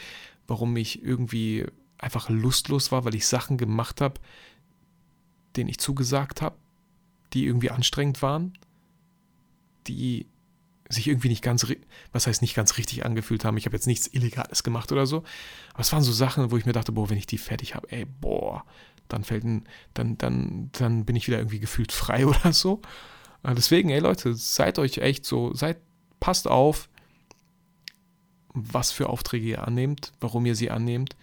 warum ich irgendwie einfach lustlos war, weil ich Sachen gemacht habe, denen ich zugesagt habe, die irgendwie anstrengend waren, die sich irgendwie nicht ganz, was heißt nicht ganz richtig angefühlt haben. Ich habe jetzt nichts Illegales gemacht oder so. Aber es waren so Sachen, wo ich mir dachte, boah, wenn ich die fertig habe, ey, boah, dann fällt ein, dann, dann, dann bin ich wieder irgendwie gefühlt frei oder so. Äh, deswegen, ey Leute, seid euch echt so, seid, passt auf, was für Aufträge ihr annehmt, warum ihr sie annehmt.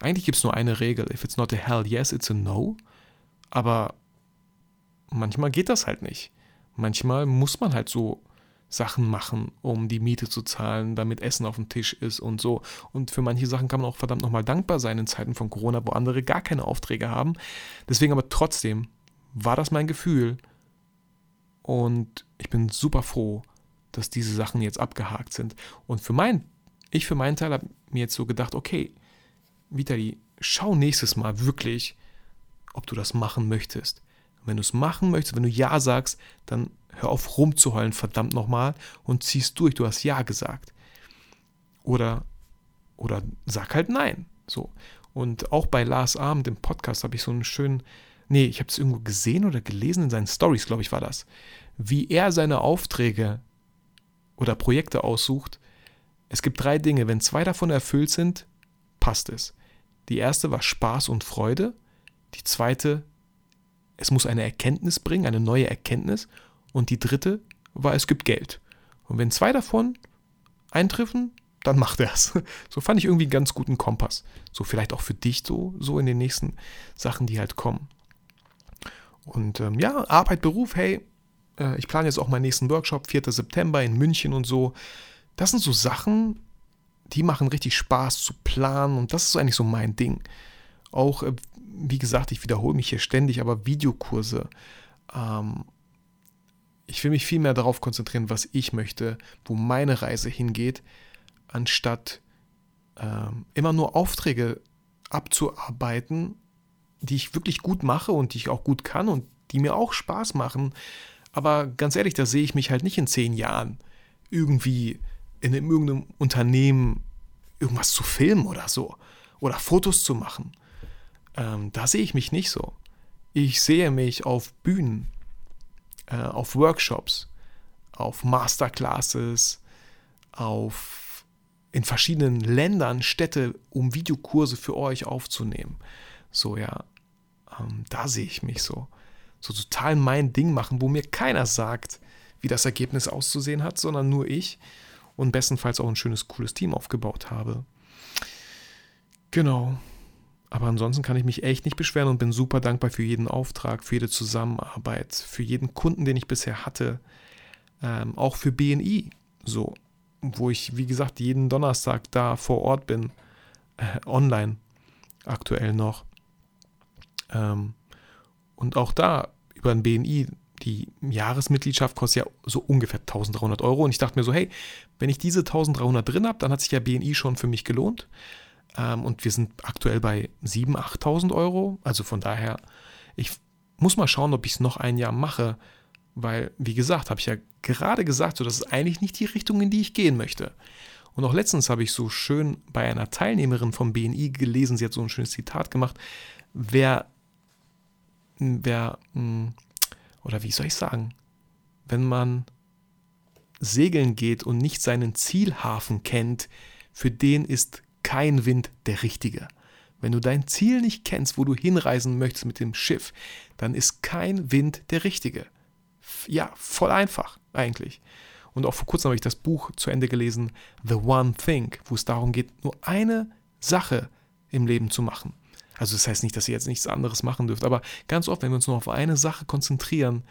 Eigentlich gibt es nur eine Regel. If it's not a hell yes, it's a no. Aber manchmal geht das halt nicht. Manchmal muss man halt so Sachen machen, um die Miete zu zahlen, damit Essen auf dem Tisch ist und so. Und für manche Sachen kann man auch verdammt nochmal dankbar sein in Zeiten von Corona, wo andere gar keine Aufträge haben. Deswegen aber trotzdem war das mein Gefühl. Und ich bin super froh, dass diese Sachen jetzt abgehakt sind. Und für mein, ich für meinen Teil habe mir jetzt so gedacht, okay, Vitali, schau nächstes Mal wirklich, ob du das machen möchtest. Wenn du es machen möchtest, wenn du Ja sagst, dann Hör auf rumzuheulen, verdammt nochmal, und ziehst durch. Du hast Ja gesagt. Oder, oder sag halt Nein. So. Und auch bei Lars Abend im Podcast habe ich so einen schönen, nee, ich habe es irgendwo gesehen oder gelesen in seinen Stories, glaube ich, war das, wie er seine Aufträge oder Projekte aussucht. Es gibt drei Dinge. Wenn zwei davon erfüllt sind, passt es. Die erste war Spaß und Freude. Die zweite, es muss eine Erkenntnis bringen, eine neue Erkenntnis. Und die dritte war, es gibt Geld. Und wenn zwei davon eintreffen, dann macht er es. So fand ich irgendwie einen ganz guten Kompass. So vielleicht auch für dich so, so in den nächsten Sachen, die halt kommen. Und ähm, ja, Arbeit, Beruf, hey, äh, ich plane jetzt auch meinen nächsten Workshop, 4. September in München und so. Das sind so Sachen, die machen richtig Spaß zu planen und das ist eigentlich so mein Ding. Auch, äh, wie gesagt, ich wiederhole mich hier ständig, aber Videokurse, ähm, ich will mich viel mehr darauf konzentrieren, was ich möchte, wo meine Reise hingeht, anstatt ähm, immer nur Aufträge abzuarbeiten, die ich wirklich gut mache und die ich auch gut kann und die mir auch Spaß machen. Aber ganz ehrlich, da sehe ich mich halt nicht in zehn Jahren irgendwie in irgendeinem Unternehmen irgendwas zu filmen oder so oder Fotos zu machen. Ähm, da sehe ich mich nicht so. Ich sehe mich auf Bühnen äh, auf Workshops, auf Masterclasses, auf in verschiedenen Ländern Städte, um Videokurse für euch aufzunehmen. So ja, ähm, da sehe ich mich so. So total mein Ding machen, wo mir keiner sagt, wie das Ergebnis auszusehen hat, sondern nur ich und bestenfalls auch ein schönes, cooles Team aufgebaut habe. Genau. Aber ansonsten kann ich mich echt nicht beschweren und bin super dankbar für jeden Auftrag, für jede Zusammenarbeit, für jeden Kunden, den ich bisher hatte. Ähm, auch für BNI, so, wo ich, wie gesagt, jeden Donnerstag da vor Ort bin, äh, online aktuell noch. Ähm, und auch da über ein BNI, die Jahresmitgliedschaft kostet ja so ungefähr 1300 Euro. Und ich dachte mir so, hey, wenn ich diese 1300 drin habe, dann hat sich ja BNI schon für mich gelohnt. Ähm, und wir sind aktuell bei 7.000, 8.000 Euro. Also von daher, ich muss mal schauen, ob ich es noch ein Jahr mache. Weil, wie gesagt, habe ich ja gerade gesagt, so, das ist eigentlich nicht die Richtung, in die ich gehen möchte. Und auch letztens habe ich so schön bei einer Teilnehmerin vom BNI gelesen, sie hat so ein schönes Zitat gemacht, wer, wer, hm, oder wie soll ich sagen, wenn man segeln geht und nicht seinen Zielhafen kennt, für den ist kein Wind der richtige. Wenn du dein Ziel nicht kennst, wo du hinreisen möchtest mit dem Schiff, dann ist kein Wind der richtige. Ja, voll einfach eigentlich. Und auch vor kurzem habe ich das Buch zu Ende gelesen, The One Thing, wo es darum geht, nur eine Sache im Leben zu machen. Also das heißt nicht, dass ihr jetzt nichts anderes machen dürft, aber ganz oft, wenn wir uns nur auf eine Sache konzentrieren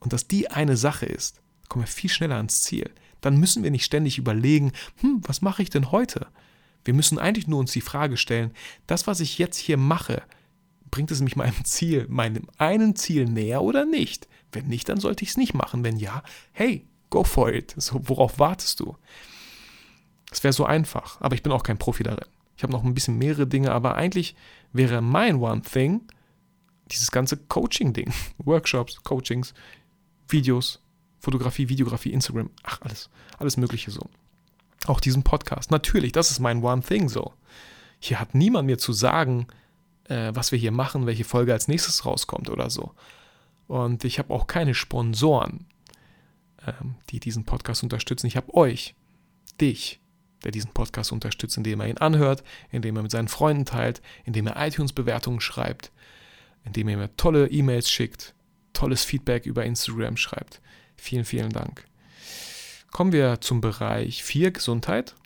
und dass die eine Sache ist, kommen wir viel schneller ans Ziel. Dann müssen wir nicht ständig überlegen, hm, was mache ich denn heute? Wir müssen eigentlich nur uns die Frage stellen, das, was ich jetzt hier mache, bringt es mich meinem Ziel, meinem einen Ziel näher oder nicht? Wenn nicht, dann sollte ich es nicht machen. Wenn ja, hey, go for it. So, worauf wartest du? Es wäre so einfach, aber ich bin auch kein Profi darin. Ich habe noch ein bisschen mehrere Dinge, aber eigentlich wäre mein One Thing dieses ganze Coaching-Ding. Workshops, Coachings, Videos, Fotografie, Videografie, Instagram, ach, alles, alles Mögliche so. Auch diesen Podcast. Natürlich, das ist mein One Thing so. Hier hat niemand mir zu sagen, äh, was wir hier machen, welche Folge als nächstes rauskommt oder so. Und ich habe auch keine Sponsoren, ähm, die diesen Podcast unterstützen. Ich habe euch, dich, der diesen Podcast unterstützt, indem er ihn anhört, indem er mit seinen Freunden teilt, indem er iTunes-Bewertungen schreibt, indem er mir tolle E-Mails schickt, tolles Feedback über Instagram schreibt. Vielen, vielen Dank. Kommen wir zum Bereich 4, Gesundheit.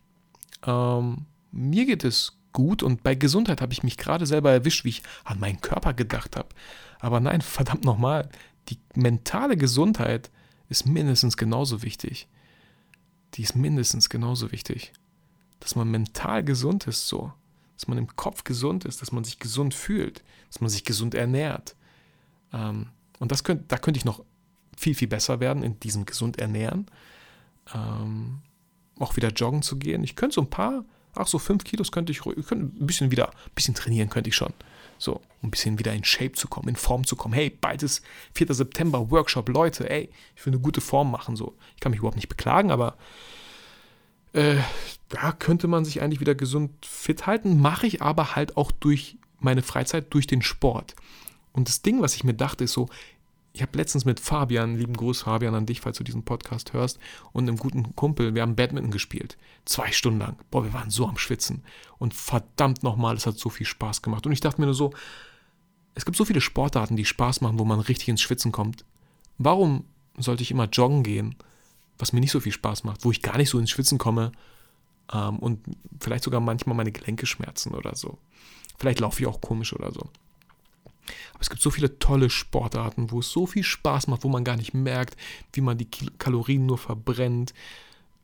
Ähm, mir geht es gut und bei Gesundheit habe ich mich gerade selber erwischt, wie ich an meinen Körper gedacht habe. Aber nein, verdammt nochmal, die mentale Gesundheit ist mindestens genauso wichtig. Die ist mindestens genauso wichtig. Dass man mental gesund ist so. Dass man im Kopf gesund ist, dass man sich gesund fühlt, dass man sich gesund ernährt. Ähm, und das könnt, da könnte ich noch viel, viel besser werden in diesem gesund ernähren. Ähm, auch wieder joggen zu gehen. Ich könnte so ein paar, ach so fünf Kilos könnte ich, ich könnte ein bisschen wieder, ein bisschen trainieren könnte ich schon. So, ein bisschen wieder in Shape zu kommen, in Form zu kommen. Hey, bald ist 4. September Workshop, Leute, ey, ich will eine gute Form machen. So, ich kann mich überhaupt nicht beklagen, aber äh, da könnte man sich eigentlich wieder gesund fit halten. Mache ich aber halt auch durch meine Freizeit, durch den Sport. Und das Ding, was ich mir dachte, ist so, ich habe letztens mit Fabian, lieben Gruß Fabian an dich, falls du diesen Podcast hörst, und einem guten Kumpel, wir haben Badminton gespielt. Zwei Stunden lang. Boah, wir waren so am Schwitzen. Und verdammt nochmal, es hat so viel Spaß gemacht. Und ich dachte mir nur so, es gibt so viele Sportarten, die Spaß machen, wo man richtig ins Schwitzen kommt. Warum sollte ich immer joggen gehen, was mir nicht so viel Spaß macht, wo ich gar nicht so ins Schwitzen komme ähm, und vielleicht sogar manchmal meine Gelenke schmerzen oder so. Vielleicht laufe ich auch komisch oder so. Aber es gibt so viele tolle Sportarten, wo es so viel Spaß macht, wo man gar nicht merkt, wie man die Kalorien nur verbrennt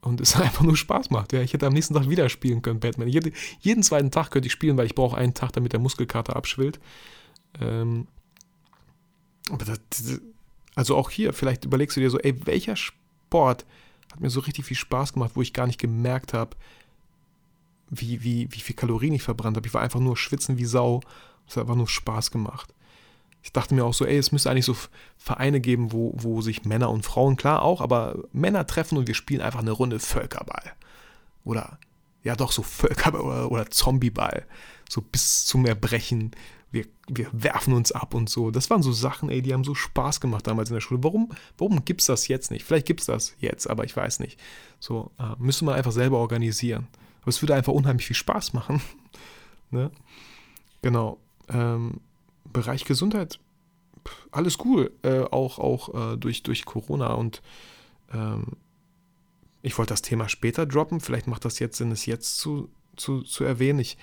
und es einfach nur Spaß macht. Ja, ich hätte am nächsten Tag wieder spielen können, Batman. Jede, jeden zweiten Tag könnte ich spielen, weil ich brauche einen Tag, damit der Muskelkater abschwillt. Ähm, aber das, also auch hier, vielleicht überlegst du dir so, ey, welcher Sport hat mir so richtig viel Spaß gemacht, wo ich gar nicht gemerkt habe, wie, wie, wie viel Kalorien ich verbrannt habe. Ich war einfach nur schwitzen wie Sau. Es hat einfach nur Spaß gemacht. Ich dachte mir auch so, ey, es müsste eigentlich so Vereine geben, wo, wo sich Männer und Frauen, klar auch, aber Männer treffen und wir spielen einfach eine Runde Völkerball. Oder, ja doch, so Völkerball oder, oder Zombieball. So bis zum Erbrechen. Wir, wir werfen uns ab und so. Das waren so Sachen, ey, die haben so Spaß gemacht damals in der Schule. Warum, warum es das jetzt nicht? Vielleicht gibt es das jetzt, aber ich weiß nicht. So, äh, müsste man einfach selber organisieren. Aber es würde einfach unheimlich viel Spaß machen. ne? Genau. Ähm, Bereich Gesundheit, alles cool. Äh, auch auch äh, durch, durch Corona und ähm, ich wollte das Thema später droppen. Vielleicht macht das jetzt Sinn, es jetzt zu, zu, zu erwähnen. Ich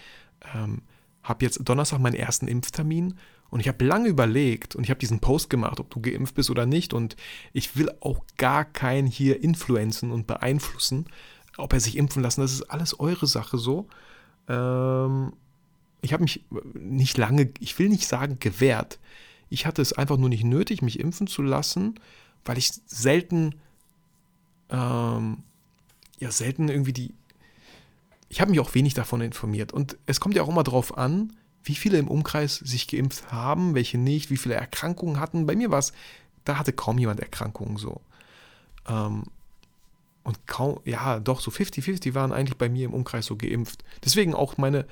ähm, habe jetzt Donnerstag meinen ersten Impftermin und ich habe lange überlegt und ich habe diesen Post gemacht, ob du geimpft bist oder nicht. Und ich will auch gar keinen hier influenzen und beeinflussen ob er sich impfen lassen, das ist alles eure Sache so. Ähm, ich habe mich nicht lange, ich will nicht sagen gewehrt. Ich hatte es einfach nur nicht nötig, mich impfen zu lassen, weil ich selten, ähm, ja, selten irgendwie die. Ich habe mich auch wenig davon informiert. Und es kommt ja auch immer darauf an, wie viele im Umkreis sich geimpft haben, welche nicht, wie viele Erkrankungen hatten. Bei mir war es, da hatte kaum jemand Erkrankungen so. Ähm, und kaum, ja, doch, so 50-50 waren eigentlich bei mir im Umkreis so geimpft. Deswegen auch meine,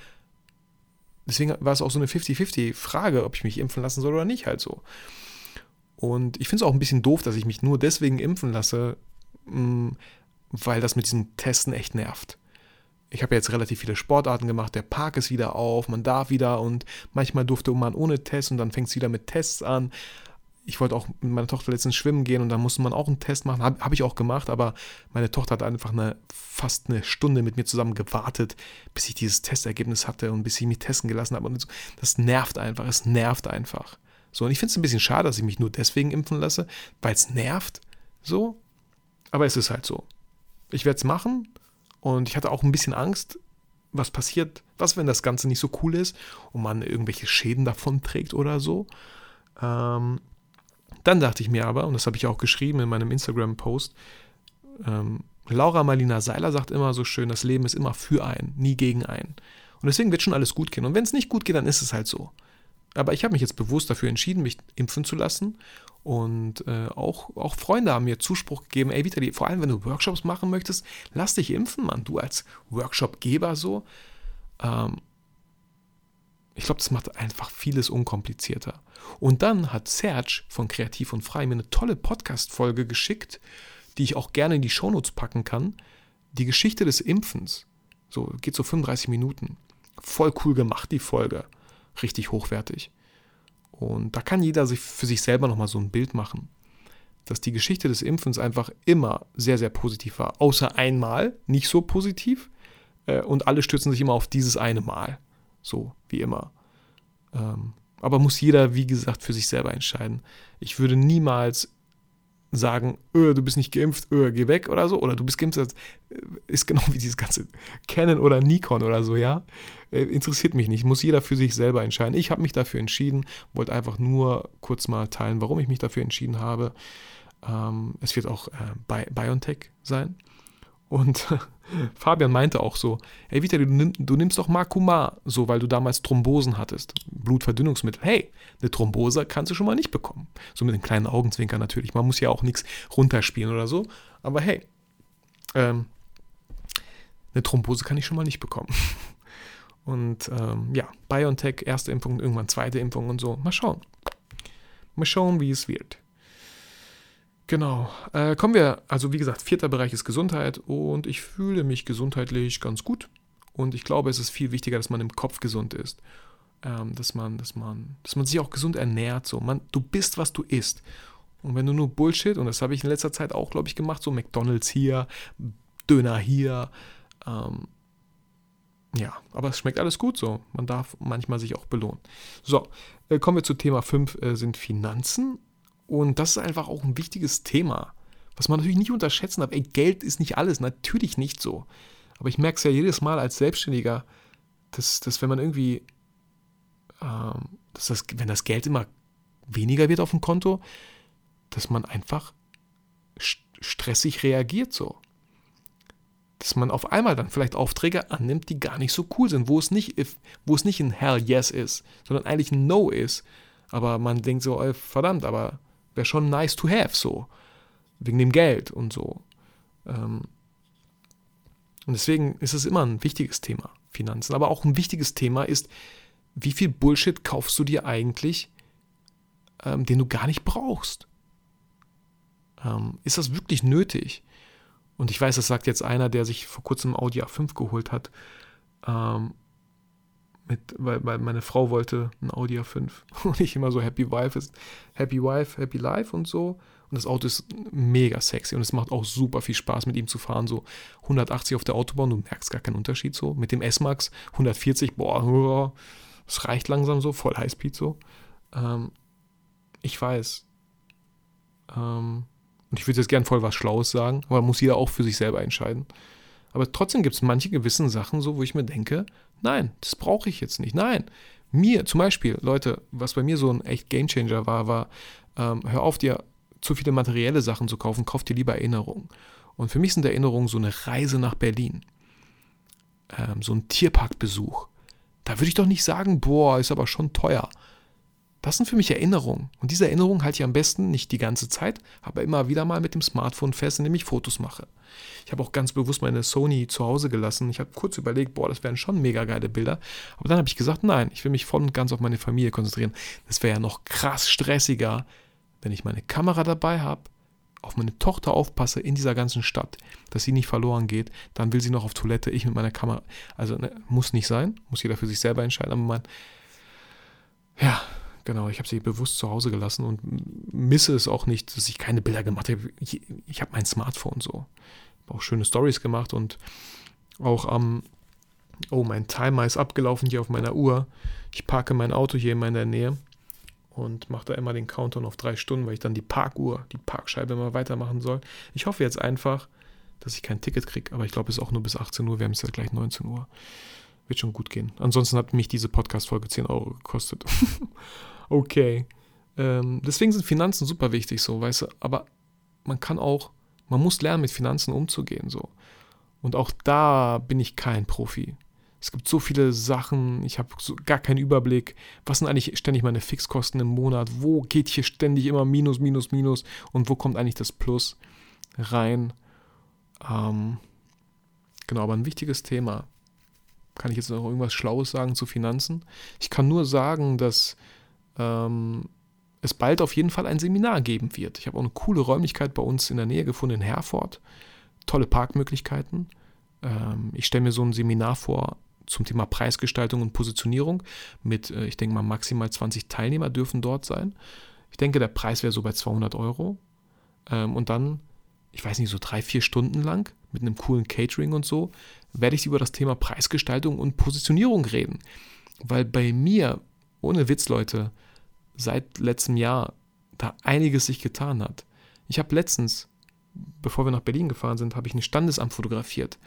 deswegen war es auch so eine 50-50-Frage, ob ich mich impfen lassen soll oder nicht, halt so. Und ich finde es auch ein bisschen doof, dass ich mich nur deswegen impfen lasse, mm, weil das mit diesen Testen echt nervt. Ich habe jetzt relativ viele Sportarten gemacht, der Park ist wieder auf, man darf wieder und manchmal durfte man ohne Test und dann fängt es wieder mit Tests an ich wollte auch mit meiner Tochter letztens schwimmen gehen und da musste man auch einen Test machen. Habe hab ich auch gemacht, aber meine Tochter hat einfach eine, fast eine Stunde mit mir zusammen gewartet, bis ich dieses Testergebnis hatte und bis ich mich testen gelassen habe. Und. Das nervt einfach, es nervt einfach. So, und ich finde es ein bisschen schade, dass ich mich nur deswegen impfen lasse, weil es nervt. So. Aber es ist halt so. Ich werde es machen und ich hatte auch ein bisschen Angst, was passiert, was, wenn das Ganze nicht so cool ist und man irgendwelche Schäden davon trägt oder so. Ähm, dann dachte ich mir aber, und das habe ich auch geschrieben in meinem Instagram-Post, ähm, Laura Marlina Seiler sagt immer so schön, das Leben ist immer für einen, nie gegen einen. Und deswegen wird schon alles gut gehen. Und wenn es nicht gut geht, dann ist es halt so. Aber ich habe mich jetzt bewusst dafür entschieden, mich impfen zu lassen. Und äh, auch, auch Freunde haben mir Zuspruch gegeben, ey Vitali, vor allem wenn du Workshops machen möchtest, lass dich impfen, Mann. Du als Workshopgeber so. Ähm, ich glaube, das macht einfach vieles unkomplizierter. Und dann hat Serge von Kreativ und Frei mir eine tolle Podcast-Folge geschickt, die ich auch gerne in die Shownotes packen kann. Die Geschichte des Impfens. So, geht so 35 Minuten. Voll cool gemacht, die Folge. Richtig hochwertig. Und da kann jeder sich für sich selber nochmal so ein Bild machen. Dass die Geschichte des Impfens einfach immer sehr, sehr positiv war. Außer einmal nicht so positiv. Äh, und alle stürzen sich immer auf dieses eine Mal. So, wie immer. Ähm, aber muss jeder, wie gesagt, für sich selber entscheiden. Ich würde niemals sagen, öh, du bist nicht geimpft, öh, geh weg oder so. Oder du bist geimpft, äh, ist genau wie dieses ganze Canon oder Nikon oder so, ja. Äh, interessiert mich nicht. Muss jeder für sich selber entscheiden. Ich habe mich dafür entschieden, wollte einfach nur kurz mal teilen, warum ich mich dafür entschieden habe. Ähm, es wird auch äh, BioNTech sein. Und Fabian meinte auch so, hey Vita, du, nimm, du nimmst doch Makuma, so weil du damals Thrombosen hattest, Blutverdünnungsmittel. Hey, eine Thrombose kannst du schon mal nicht bekommen. So mit den kleinen Augenzwinkern natürlich. Man muss ja auch nichts runterspielen oder so. Aber hey, ähm, eine Thrombose kann ich schon mal nicht bekommen. Und ähm, ja, BioNTech, erste Impfung, irgendwann zweite Impfung und so. Mal schauen. Mal schauen, wie es wird. Genau. Äh, kommen wir, also wie gesagt, vierter Bereich ist Gesundheit und ich fühle mich gesundheitlich ganz gut. Und ich glaube, es ist viel wichtiger, dass man im Kopf gesund ist. Ähm, dass, man, dass, man, dass man sich auch gesund ernährt. So. Man, du bist, was du isst. Und wenn du nur Bullshit, und das habe ich in letzter Zeit auch, glaube ich, gemacht, so McDonalds hier, Döner hier, ähm, ja, aber es schmeckt alles gut so. Man darf manchmal sich auch belohnen. So, äh, kommen wir zu Thema 5, äh, sind Finanzen. Und das ist einfach auch ein wichtiges Thema, was man natürlich nicht unterschätzen darf. Ey, Geld ist nicht alles, natürlich nicht so. Aber ich merke es ja jedes Mal als Selbstständiger, dass, dass wenn man irgendwie, ähm, dass das, wenn das Geld immer weniger wird auf dem Konto, dass man einfach stressig reagiert so. Dass man auf einmal dann vielleicht Aufträge annimmt, die gar nicht so cool sind, wo es nicht, wo es nicht ein Hell Yes ist, sondern eigentlich ein No ist. Aber man denkt so, ey, verdammt, aber wäre schon nice to have, so. Wegen dem Geld und so. Ähm, und deswegen ist es immer ein wichtiges Thema, Finanzen. Aber auch ein wichtiges Thema ist, wie viel Bullshit kaufst du dir eigentlich, ähm, den du gar nicht brauchst? Ähm, ist das wirklich nötig? Und ich weiß, das sagt jetzt einer, der sich vor kurzem Audi A5 geholt hat. Ähm, mit, weil, weil meine Frau wollte ein Audi A5 und ich immer so Happy Wife ist, Happy Wife, Happy Life und so. Und das Auto ist mega sexy und es macht auch super viel Spaß mit ihm zu fahren. So 180 auf der Autobahn, du merkst gar keinen Unterschied so. Mit dem S-Max 140, boah, es reicht langsam so, voll Highspeed so. Ähm, ich weiß. Ähm, und ich würde jetzt gern voll was Schlaues sagen, aber muss jeder auch für sich selber entscheiden. Aber trotzdem gibt es manche gewissen Sachen so, wo ich mir denke, nein, das brauche ich jetzt nicht. Nein, mir zum Beispiel, Leute, was bei mir so ein echt Gamechanger war, war, ähm, hör auf dir zu viele materielle Sachen zu kaufen, kauf dir lieber Erinnerungen. Und für mich sind Erinnerungen so eine Reise nach Berlin, ähm, so ein Tierparkbesuch. Da würde ich doch nicht sagen, boah, ist aber schon teuer. Das sind für mich Erinnerungen. Und diese Erinnerungen halte ich am besten nicht die ganze Zeit, aber immer wieder mal mit dem Smartphone fest, indem ich Fotos mache. Ich habe auch ganz bewusst meine Sony zu Hause gelassen. Ich habe kurz überlegt, boah, das wären schon mega geile Bilder. Aber dann habe ich gesagt, nein, ich will mich voll und ganz auf meine Familie konzentrieren. Das wäre ja noch krass stressiger, wenn ich meine Kamera dabei habe, auf meine Tochter aufpasse in dieser ganzen Stadt, dass sie nicht verloren geht. Dann will sie noch auf Toilette, ich mit meiner Kamera. Also ne, muss nicht sein, muss jeder für sich selber entscheiden. Aber man, ja, Genau, ich habe sie bewusst zu Hause gelassen und misse es auch nicht, dass ich keine Bilder gemacht habe. Ich, ich habe mein Smartphone so. Auch schöne Stories gemacht und auch am, oh, mein Timer ist abgelaufen hier auf meiner Uhr. Ich parke mein Auto hier in meiner Nähe und mache da immer den Countdown auf drei Stunden, weil ich dann die Parkuhr, die Parkscheibe immer weitermachen soll. Ich hoffe jetzt einfach, dass ich kein Ticket kriege, aber ich glaube, es ist auch nur bis 18 Uhr. Wir haben es ja gleich 19 Uhr. Wird schon gut gehen. Ansonsten hat mich diese Podcast-Folge 10 Euro gekostet. okay. Ähm, deswegen sind Finanzen super wichtig, so, weißt du. Aber man kann auch, man muss lernen, mit Finanzen umzugehen, so. Und auch da bin ich kein Profi. Es gibt so viele Sachen, ich habe so gar keinen Überblick. Was sind eigentlich ständig meine Fixkosten im Monat? Wo geht hier ständig immer Minus, Minus, Minus? Und wo kommt eigentlich das Plus rein? Ähm, genau, aber ein wichtiges Thema. Kann ich jetzt noch irgendwas Schlaues sagen zu Finanzen? Ich kann nur sagen, dass ähm, es bald auf jeden Fall ein Seminar geben wird. Ich habe auch eine coole Räumlichkeit bei uns in der Nähe gefunden, in Herford. Tolle Parkmöglichkeiten. Ähm, ich stelle mir so ein Seminar vor zum Thema Preisgestaltung und Positionierung mit, äh, ich denke mal, maximal 20 Teilnehmer dürfen dort sein. Ich denke, der Preis wäre so bei 200 Euro. Ähm, und dann ich weiß nicht, so drei, vier Stunden lang mit einem coolen Catering und so, werde ich über das Thema Preisgestaltung und Positionierung reden. Weil bei mir, ohne Witz, Leute, seit letztem Jahr da einiges sich getan hat. Ich habe letztens, bevor wir nach Berlin gefahren sind, habe ich ein Standesamt fotografiert.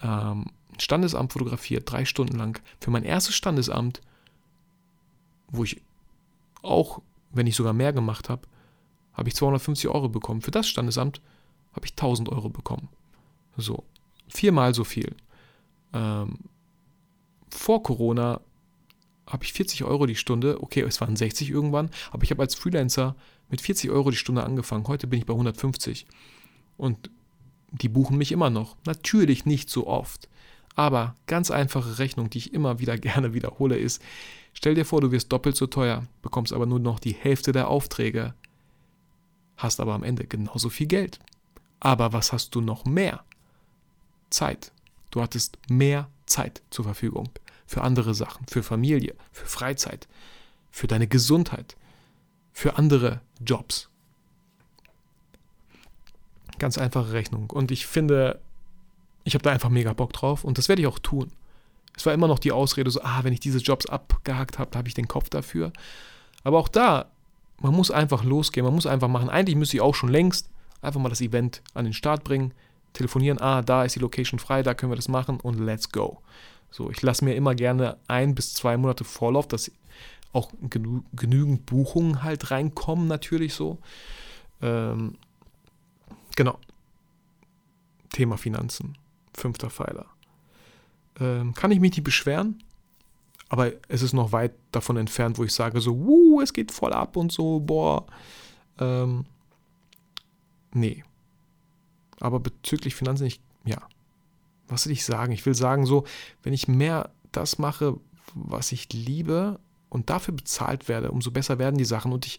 Ähm, ein Standesamt fotografiert, drei Stunden lang. Für mein erstes Standesamt, wo ich auch, wenn ich sogar mehr gemacht habe, habe ich 250 Euro bekommen. Für das Standesamt habe ich 1000 Euro bekommen. So, viermal so viel. Ähm, vor Corona habe ich 40 Euro die Stunde. Okay, es waren 60 irgendwann, aber ich habe als Freelancer mit 40 Euro die Stunde angefangen. Heute bin ich bei 150. Und die buchen mich immer noch. Natürlich nicht so oft. Aber ganz einfache Rechnung, die ich immer wieder gerne wiederhole, ist, stell dir vor, du wirst doppelt so teuer, bekommst aber nur noch die Hälfte der Aufträge, hast aber am Ende genauso viel Geld. Aber was hast du noch mehr? Zeit. Du hattest mehr Zeit zur Verfügung für andere Sachen, für Familie, für Freizeit, für deine Gesundheit, für andere Jobs. Ganz einfache Rechnung. Und ich finde, ich habe da einfach mega Bock drauf und das werde ich auch tun. Es war immer noch die Ausrede, so, ah, wenn ich diese Jobs abgehakt habe, habe ich den Kopf dafür. Aber auch da, man muss einfach losgehen, man muss einfach machen. Eigentlich müsste ich auch schon längst, Einfach mal das Event an den Start bringen, telefonieren, ah, da ist die Location frei, da können wir das machen und let's go. So, ich lasse mir immer gerne ein bis zwei Monate Vorlauf, dass auch genü genügend Buchungen halt reinkommen, natürlich so. Ähm, genau. Thema Finanzen. Fünfter Pfeiler. Ähm, kann ich mich nicht beschweren, aber es ist noch weit davon entfernt, wo ich sage so, wuh, es geht voll ab und so, boah. Ähm, Nee. Aber bezüglich Finanzen, ich, ja. Was will ich sagen? Ich will sagen, so, wenn ich mehr das mache, was ich liebe, und dafür bezahlt werde, umso besser werden die Sachen. Und ich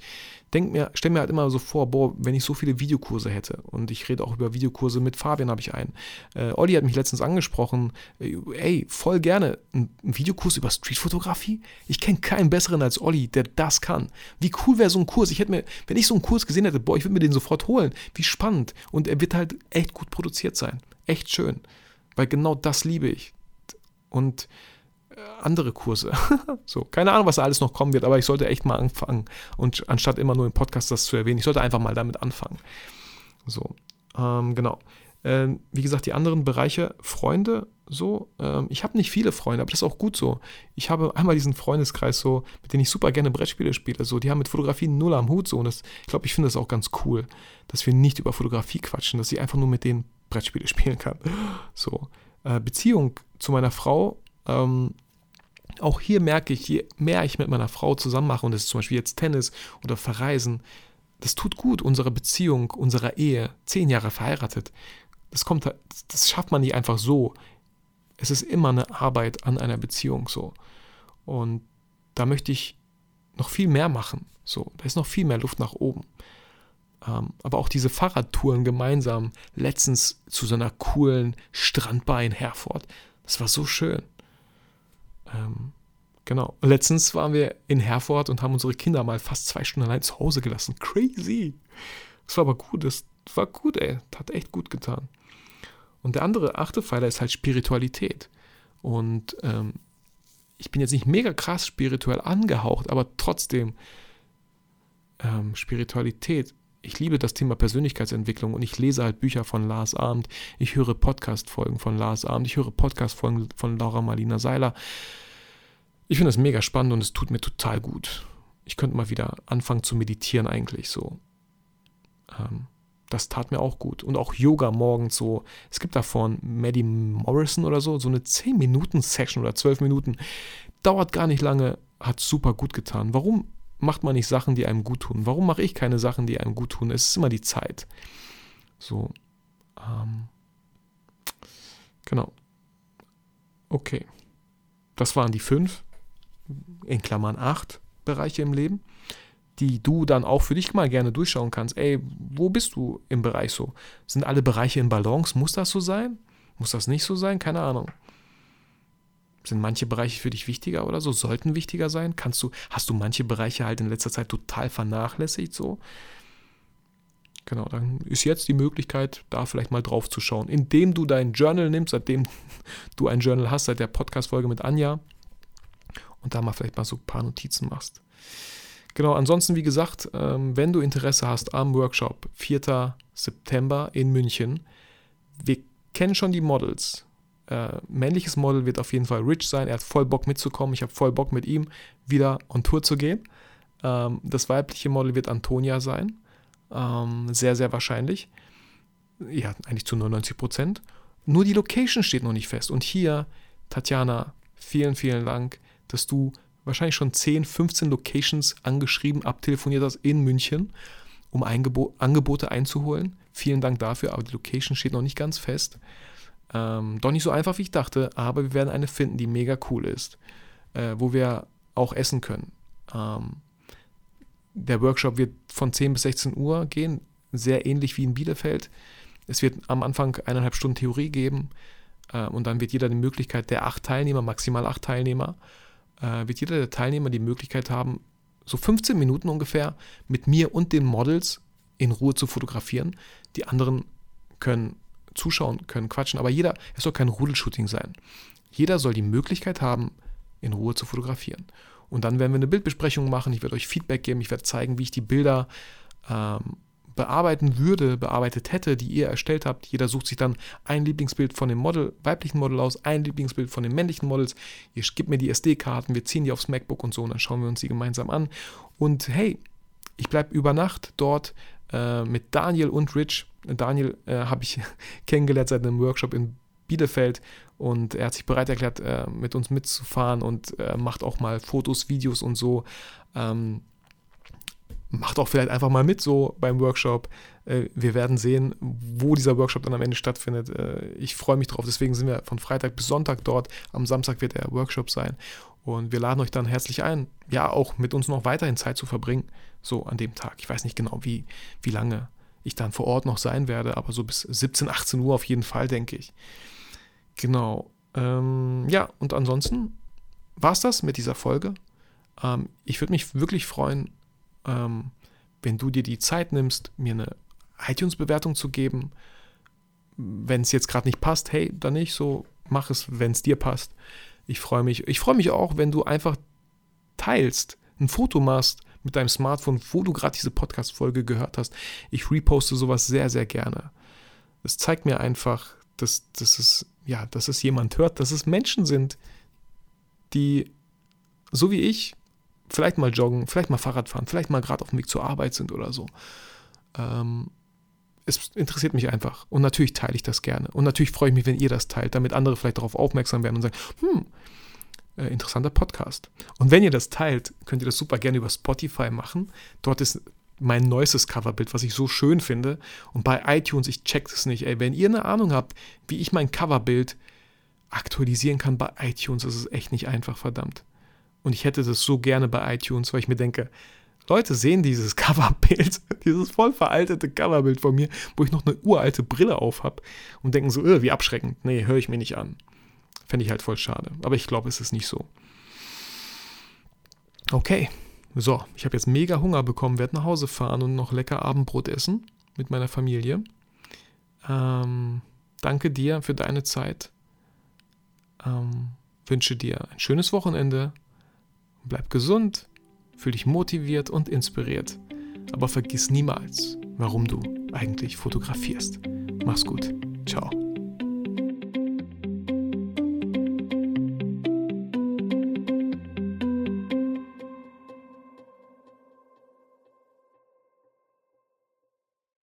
denke mir, stelle mir halt immer so vor, boah, wenn ich so viele Videokurse hätte, und ich rede auch über Videokurse mit Fabian, habe ich einen. Äh, Olli hat mich letztens angesprochen, äh, ey, voll gerne, ein, Videokurs über Streetfotografie? Ich kenne keinen besseren als Olli, der das kann. Wie cool wäre so ein Kurs? Ich hätte mir, wenn ich so einen Kurs gesehen hätte, boah, ich würde mir den sofort holen. Wie spannend. Und er wird halt echt gut produziert sein. Echt schön. Weil genau das liebe ich. Und andere Kurse. so, keine Ahnung, was da alles noch kommen wird, aber ich sollte echt mal anfangen. Und anstatt immer nur im Podcast das zu erwähnen, ich sollte einfach mal damit anfangen. So, ähm, genau. Ähm, wie gesagt, die anderen Bereiche, Freunde, so, ähm, ich habe nicht viele Freunde, aber das ist auch gut so. Ich habe einmal diesen Freundeskreis so, mit dem ich super gerne Brettspiele spiele, so, die haben mit Fotografie null am Hut, so, und das, ich glaube, ich finde das auch ganz cool, dass wir nicht über Fotografie quatschen, dass ich einfach nur mit denen Brettspiele spielen kann. So, äh, Beziehung zu meiner Frau, ähm, auch hier merke ich, je mehr ich mit meiner Frau zusammen mache, und das ist zum Beispiel jetzt Tennis oder Verreisen, das tut gut unserer Beziehung, unserer Ehe, zehn Jahre verheiratet. Das kommt, das schafft man nicht einfach so. Es ist immer eine Arbeit an einer Beziehung so. Und da möchte ich noch viel mehr machen. So, da ist noch viel mehr Luft nach oben. Ähm, aber auch diese Fahrradtouren gemeinsam, letztens zu so einer coolen Strandbar in Herford, das war so schön. Ähm, Genau. Letztens waren wir in Herford und haben unsere Kinder mal fast zwei Stunden allein zu Hause gelassen. Crazy. Das war aber gut. Das war gut, ey. Hat echt gut getan. Und der andere achte Pfeiler ist halt Spiritualität. Und ähm, ich bin jetzt nicht mega krass spirituell angehaucht, aber trotzdem ähm, Spiritualität. Ich liebe das Thema Persönlichkeitsentwicklung und ich lese halt Bücher von Lars Abend, ich höre Podcast-Folgen von Lars Abend, ich höre Podcast-Folgen von Laura Marlina Seiler. Ich finde das mega spannend und es tut mir total gut. Ich könnte mal wieder anfangen zu meditieren eigentlich so. Ähm, das tat mir auch gut. Und auch Yoga morgens so. Es gibt davon Maddie Morrison oder so, so eine 10-Minuten-Session oder 12 Minuten. Dauert gar nicht lange, hat super gut getan. Warum macht man nicht Sachen, die einem gut tun? Warum mache ich keine Sachen, die einem gut tun? Es ist immer die Zeit. So. Ähm, genau. Okay. Das waren die fünf, in Klammern acht Bereiche im Leben die du dann auch für dich mal gerne durchschauen kannst. Ey, wo bist du im Bereich so? Sind alle Bereiche in Balance? Muss das so sein? Muss das nicht so sein? Keine Ahnung. Sind manche Bereiche für dich wichtiger oder so? Sollten wichtiger sein? Kannst du, hast du manche Bereiche halt in letzter Zeit total vernachlässigt so? Genau, dann ist jetzt die Möglichkeit, da vielleicht mal drauf zu schauen, indem du dein Journal nimmst, seitdem du ein Journal hast, seit der Podcast-Folge mit Anja und da mal vielleicht mal so ein paar Notizen machst. Genau, ansonsten, wie gesagt, ähm, wenn du Interesse hast am Workshop 4. September in München, wir kennen schon die Models. Äh, männliches Model wird auf jeden Fall Rich sein. Er hat voll Bock mitzukommen. Ich habe voll Bock mit ihm wieder on Tour zu gehen. Ähm, das weibliche Model wird Antonia sein. Ähm, sehr, sehr wahrscheinlich. Ja, eigentlich zu 99 Prozent. Nur die Location steht noch nicht fest. Und hier, Tatjana, vielen, vielen Dank, dass du wahrscheinlich schon 10, 15 Locations angeschrieben, abtelefoniert hast in München, um Eingebo Angebote einzuholen. Vielen Dank dafür, aber die Location steht noch nicht ganz fest. Ähm, doch nicht so einfach, wie ich dachte, aber wir werden eine finden, die mega cool ist, äh, wo wir auch essen können. Ähm, der Workshop wird von 10 bis 16 Uhr gehen, sehr ähnlich wie in Bielefeld. Es wird am Anfang eineinhalb Stunden Theorie geben äh, und dann wird jeder die Möglichkeit der acht Teilnehmer, maximal acht Teilnehmer, äh, wird jeder der Teilnehmer die Möglichkeit haben, so 15 Minuten ungefähr mit mir und den Models in Ruhe zu fotografieren. Die anderen können zuschauen, können quatschen, aber jeder, es soll kein Rudelshooting sein. Jeder soll die Möglichkeit haben, in Ruhe zu fotografieren. Und dann werden wir eine Bildbesprechung machen. Ich werde euch Feedback geben. Ich werde zeigen, wie ich die Bilder ähm, bearbeiten würde, bearbeitet hätte, die ihr erstellt habt. Jeder sucht sich dann ein Lieblingsbild von dem Model, weiblichen Model aus, ein Lieblingsbild von den männlichen Models. Ihr gebt mir die SD-Karten, wir ziehen die aufs MacBook und so und dann schauen wir uns die gemeinsam an. Und hey, ich bleibe über Nacht dort äh, mit Daniel und Rich. Daniel äh, habe ich kennengelernt seit einem Workshop in Bielefeld und er hat sich bereit erklärt, äh, mit uns mitzufahren und äh, macht auch mal Fotos, Videos und so. Ähm, macht auch vielleicht einfach mal mit so beim Workshop. Äh, wir werden sehen, wo dieser Workshop dann am Ende stattfindet. Äh, ich freue mich drauf. Deswegen sind wir von Freitag bis Sonntag dort. Am Samstag wird der Workshop sein. Und wir laden euch dann herzlich ein, ja, auch mit uns noch weiterhin Zeit zu verbringen, so an dem Tag. Ich weiß nicht genau, wie, wie lange ich dann vor Ort noch sein werde, aber so bis 17, 18 Uhr auf jeden Fall, denke ich. Genau. Ähm, ja, und ansonsten war es das mit dieser Folge. Ähm, ich würde mich wirklich freuen, ähm, wenn du dir die Zeit nimmst, mir eine iTunes-Bewertung zu geben. Wenn es jetzt gerade nicht passt, hey, dann nicht so, mach es, wenn es dir passt. Ich freue mich. Ich freue mich auch, wenn du einfach teilst, ein Foto machst mit deinem Smartphone, wo du gerade diese Podcast-Folge gehört hast. Ich reposte sowas sehr, sehr gerne. Es zeigt mir einfach, dass, dass, es, ja, dass es jemand hört, dass es Menschen sind, die so wie ich vielleicht mal joggen, vielleicht mal Fahrrad fahren, vielleicht mal gerade auf dem Weg zur Arbeit sind oder so. Ähm, es interessiert mich einfach. Und natürlich teile ich das gerne. Und natürlich freue ich mich, wenn ihr das teilt, damit andere vielleicht darauf aufmerksam werden und sagen, hm, äh, interessanter Podcast. Und wenn ihr das teilt, könnt ihr das super gerne über Spotify machen. Dort ist mein neuestes Coverbild, was ich so schön finde. Und bei iTunes, ich check das nicht. Ey, wenn ihr eine Ahnung habt, wie ich mein Coverbild aktualisieren kann bei iTunes, das ist echt nicht einfach, verdammt. Und ich hätte das so gerne bei iTunes, weil ich mir denke, Leute sehen dieses Coverbild, dieses voll veraltete Coverbild von mir, wo ich noch eine uralte Brille auf habe und denken so, äh, wie abschreckend. Nee, höre ich mir nicht an. Fände ich halt voll schade. Aber ich glaube, es ist nicht so. Okay, so, ich habe jetzt mega Hunger bekommen, werde nach Hause fahren und noch lecker Abendbrot essen mit meiner Familie. Ähm, danke dir für deine Zeit. Ähm, wünsche dir ein schönes Wochenende. Bleib gesund, fühl dich motiviert und inspiriert. Aber vergiss niemals, warum du eigentlich fotografierst. Mach's gut. Ciao.